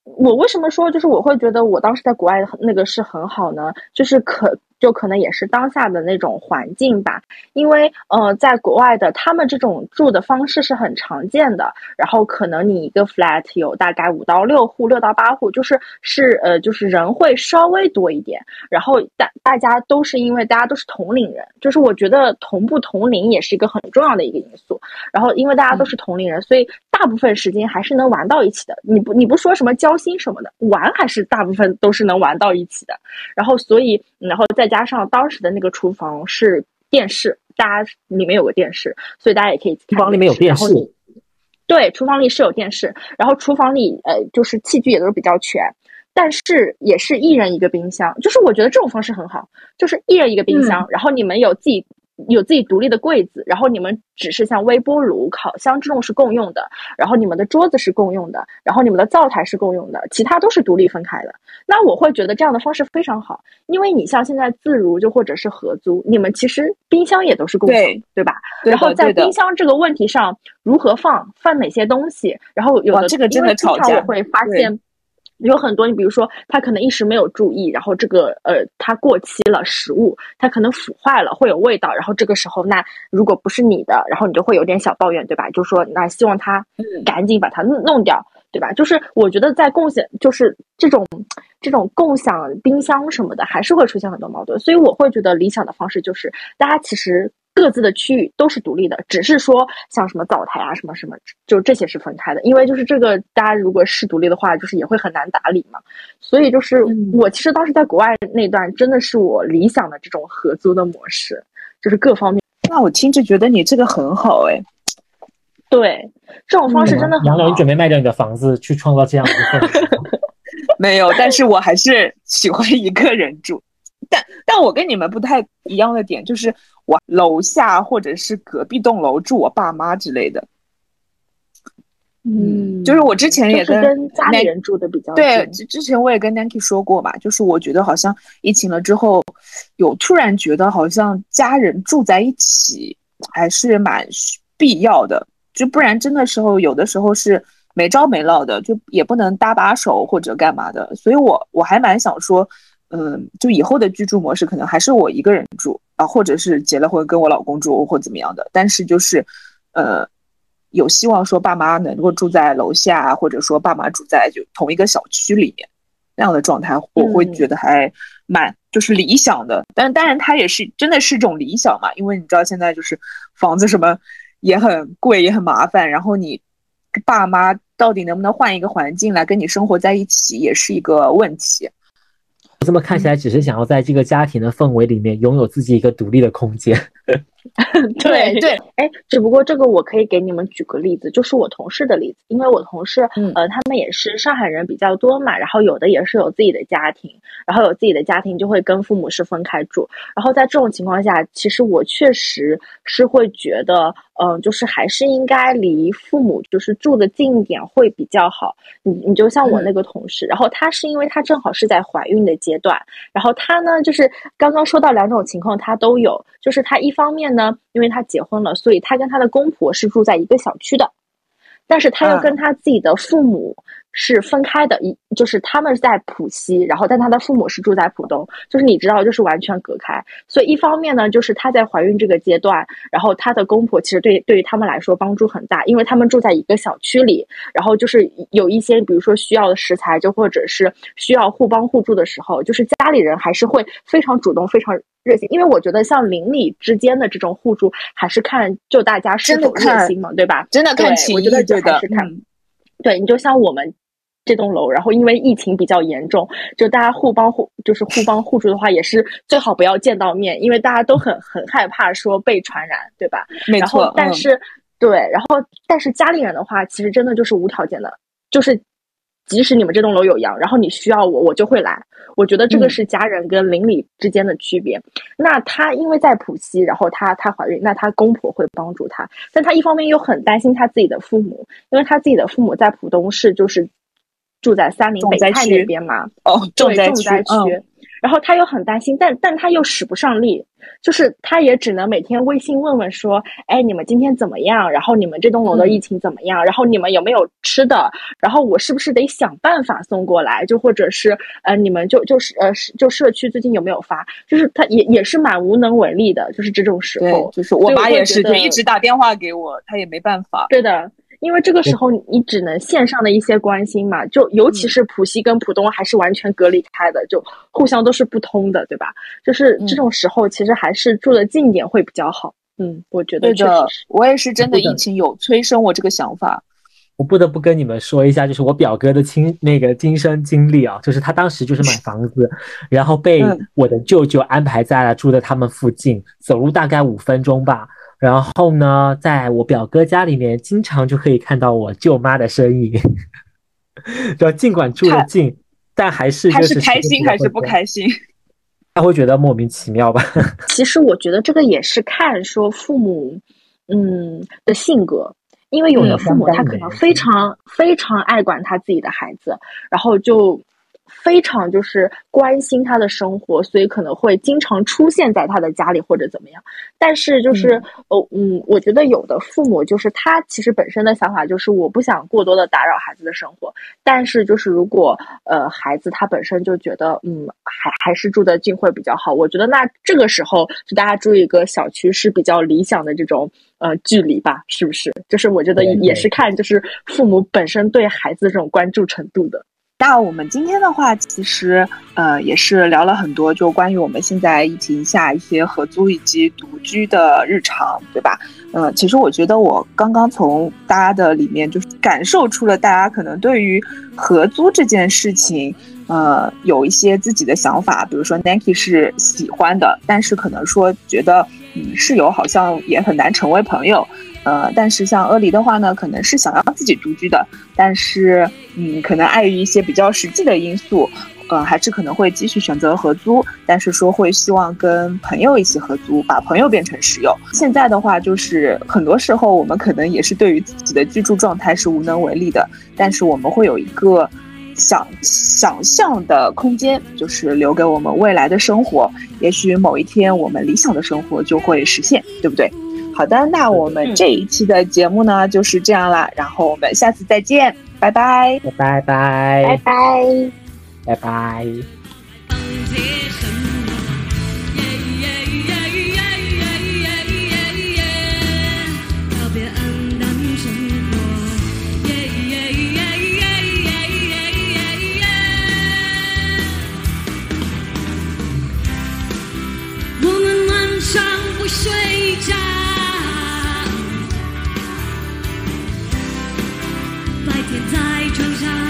Speaker 1: 我为什么说就是我会觉得我当时在国外那个是很好呢？就是可。就可能也是当下的那种环境吧，因为呃，在国外的他们这种住的方式是很常见的。然后可能你一个 flat 有大概五到六户，六到八户，就是是呃，就是人会稍微多一点。然后大大家都是因为大家都是同龄人，就是我觉得同不同龄也是一个很重要的一个因素。然后因为大家都是同龄人，所以大部分时间还是能玩到一起的。你不你不说什么交心什么的，玩还是大部分都是能玩到一起的。然后所以然后再。加上当时的那个厨房是电视，大家里面有个电视，所以大家也可以。
Speaker 2: 厨房里面有电视。
Speaker 1: 对，厨房里是有电视，然后厨房里呃就是器具也都是比较全，但是也是一人一个冰箱，就是我觉得这种方式很好，就是一人一个冰箱，然后你们有自己。有自己独立的柜子，然后你们只是像微波炉、烤箱这种是共用的，然后你们的桌子是共用的，然后你们的灶台是共用的，其他都是独立分开的。那我会觉得这样的方式非常好，因为你像现在自如就或者是合租，你们其实冰箱也都是共用，对吧？然后在冰箱这个问题上，如何放，放哪些东西，然后有的
Speaker 3: 这个真的吵
Speaker 1: 架，我会发现。有很多，你比如说他可能一时没有注意，然后这个呃，它过期了，食物它可能腐坏了，会有味道，然后这个时候那如果不是你的，然后你就会有点小抱怨，对吧？就说那希望他赶紧把它弄掉，对吧？就是我觉得在共享，就是这种这种共享冰箱什么的，还是会出现很多矛盾，所以我会觉得理想的方式就是大家其实。各自的区域都是独立的，只是说像什么灶台啊、什么什么，就这些是分开的。因为就是这个，大家如果是独立的话，就是也会很难打理嘛。所以就是我其实当时在国外那段，真的是我理想的这种合租的模式，就是各方面。
Speaker 3: 那我听着觉得你这个很好哎。
Speaker 1: 对，这种方式真的很。
Speaker 2: 杨柳，你准备卖掉你的房子去创造这样的？
Speaker 3: 没有，但是我还是喜欢一个人住。但但我跟你们不太一样的点就是。我楼下或者是隔壁栋楼住我爸妈之类的，
Speaker 1: 嗯，
Speaker 3: 就是我之前也
Speaker 1: 跟家里人住的比较
Speaker 3: 对，之之前我也跟 Nancy 说过嘛，就是我觉得好像疫情了之后，有突然觉得好像家人住在一起还是蛮必要的，就不然真的时候有的时候是没招没落的，就也不能搭把手或者干嘛的，所以我我还蛮想说。嗯，就以后的居住模式可能还是我一个人住啊，或者是结了婚跟我老公住或怎么样的。但是就是，呃，有希望说爸妈能够住在楼下，或者说爸妈住在就同一个小区里面，那样的状态我会觉得还蛮就是理想的。但当然它也是真的是一种理想嘛，因为你知道现在就是房子什么也很贵也很麻烦，然后你爸妈到底能不能换一个环境来跟你生活在一起也是一个问题。
Speaker 2: 这么看起来，只是想要在这个家庭的氛围里面拥有自己一个独立的空间。
Speaker 1: 对对，哎，只不过这个我可以给你们举个例子，就是我同事的例子，因为我同事，呃，他们也是上海人比较多嘛，然后有的也是有自己的家庭，然后有自己的家庭就会跟父母是分开住，然后在这种情况下，其实我确实是会觉得，嗯，就是还是应该离父母就是住的近一点会比较好。你你就像我那个同事，然后她是因为她正好是在怀孕的阶段，然后她呢就是刚刚说到两种情况她都有，就是她一方面。呢，因为他结婚了，所以他跟他的公婆是住在一个小区的，但是他又跟他自己的父母。是分开的，一就是他们在浦西，然后但他的父母是住在浦东，就是你知道，就是完全隔开。所以一方面呢，就是她在怀孕这个阶段，然后她的公婆其实对对于他们来说帮助很大，因为他们住在一个小区里，然后就是有一些比如说需要的食材，就或者是需要互帮互助的时候，就是家里人还是会非常主动、非常热心。因为我觉得像邻里之间的这种互助，还是看就大家是否热心嘛，对吧？
Speaker 3: 真的看情谊，
Speaker 1: 我觉得还是看。对你就像我们。这栋楼，然后因为疫情比较严重，就大家互帮互，就是互帮互助的话，也是最好不要见到面，因为大家都很很害怕说被传染，对吧？
Speaker 3: 没错。
Speaker 1: 但是，对，然后但是家里人的话，其实真的就是无条件的，就是即使你们这栋楼有阳，然后你需要我，我就会来。我觉得这个是家人跟邻里之间的区别。那她因为在浦西，然后她她怀孕，那她公婆会帮助她，但她一方面又很担心她自己的父母，因为她自己的父母在浦东市就是。住在三林北泰那边嘛？
Speaker 3: 哦，
Speaker 1: 重灾区。然后他又很担心，但但他又使不上力，就是他也只能每天微信问问说：“哎，你们今天怎么样？然后你们这栋楼的疫情怎么样？然后你们有没有吃的？然后我是不是得想办法送过来？就或者是呃，你们就就是呃，就社区最近有没有发？就是他也也是蛮无能为力的，就是这种时候，
Speaker 3: 就是我妈也是，就一直打电话给我，他也没办法。
Speaker 1: 对的。因为这个时候你只能线上的一些关心嘛，就尤其是浦西跟浦东还是完全隔离开的，就互相都是不通的，对吧？就是这种时候，其实还是住的近一点会比较好。嗯，我觉得
Speaker 3: 对的，我也是真的，疫情有催生我这个想法。
Speaker 2: 我不得不跟你们说一下，就是我表哥的亲那个亲身经历啊，就是他当时就是买房子，然后被我的舅舅安排在了住在他们附近，走路大概五分钟吧。然后呢，在我表哥家里面，经常就可以看到我舅妈的身影。就尽管住得近，但还是
Speaker 3: 他是开心还是不开心？
Speaker 2: 他会觉得莫名其妙吧？
Speaker 1: 其实我觉得这个也是看说父母嗯的性格，因为有的父母他可能非常非常爱管他自己的孩子，然后就。非常就是关心他的生活，所以可能会经常出现在他的家里或者怎么样。但是就是呃嗯，我觉得有的父母就是他其实本身的想法就是我不想过多的打扰孩子的生活，但是就是如果呃孩子他本身就觉得嗯还还是住得近会比较好，我觉得那这个时候就大家注意一个小区是比较理想的这种呃距离吧，是不是？就是我觉得也是看就是父母本身对孩子这种关注程度的。
Speaker 3: 那我们今天的话，其实呃也是聊了很多，就关于我们现在疫情下一些合租以及独居的日常，对吧？呃，其实我觉得我刚刚从大家的里面就是感受出了大家可能对于合租这件事情，呃有一些自己的想法。比如说 Nike 是喜欢的，但是可能说觉得嗯室友好像也很难成为朋友。呃，但是像阿离的话呢，可能是想要自己独居的，但是，嗯，可能碍于一些比较实际的因素，呃，还是可能会继续选择合租，但是说会希望跟朋友一起合租，把朋友变成室友。现在的话，就是很多时候我们可能也是对于自己的居住状态是无能为力的，但是我们会有一个想想象的空间，就是留给我们未来的生活，也许某一天我们理想的生活就会实现，对不对？好的，那我们这一期的节目呢就是这样了，然后我们下次再见，拜拜，
Speaker 2: 拜拜，
Speaker 1: 拜拜，
Speaker 2: 拜拜。
Speaker 4: 天在装傻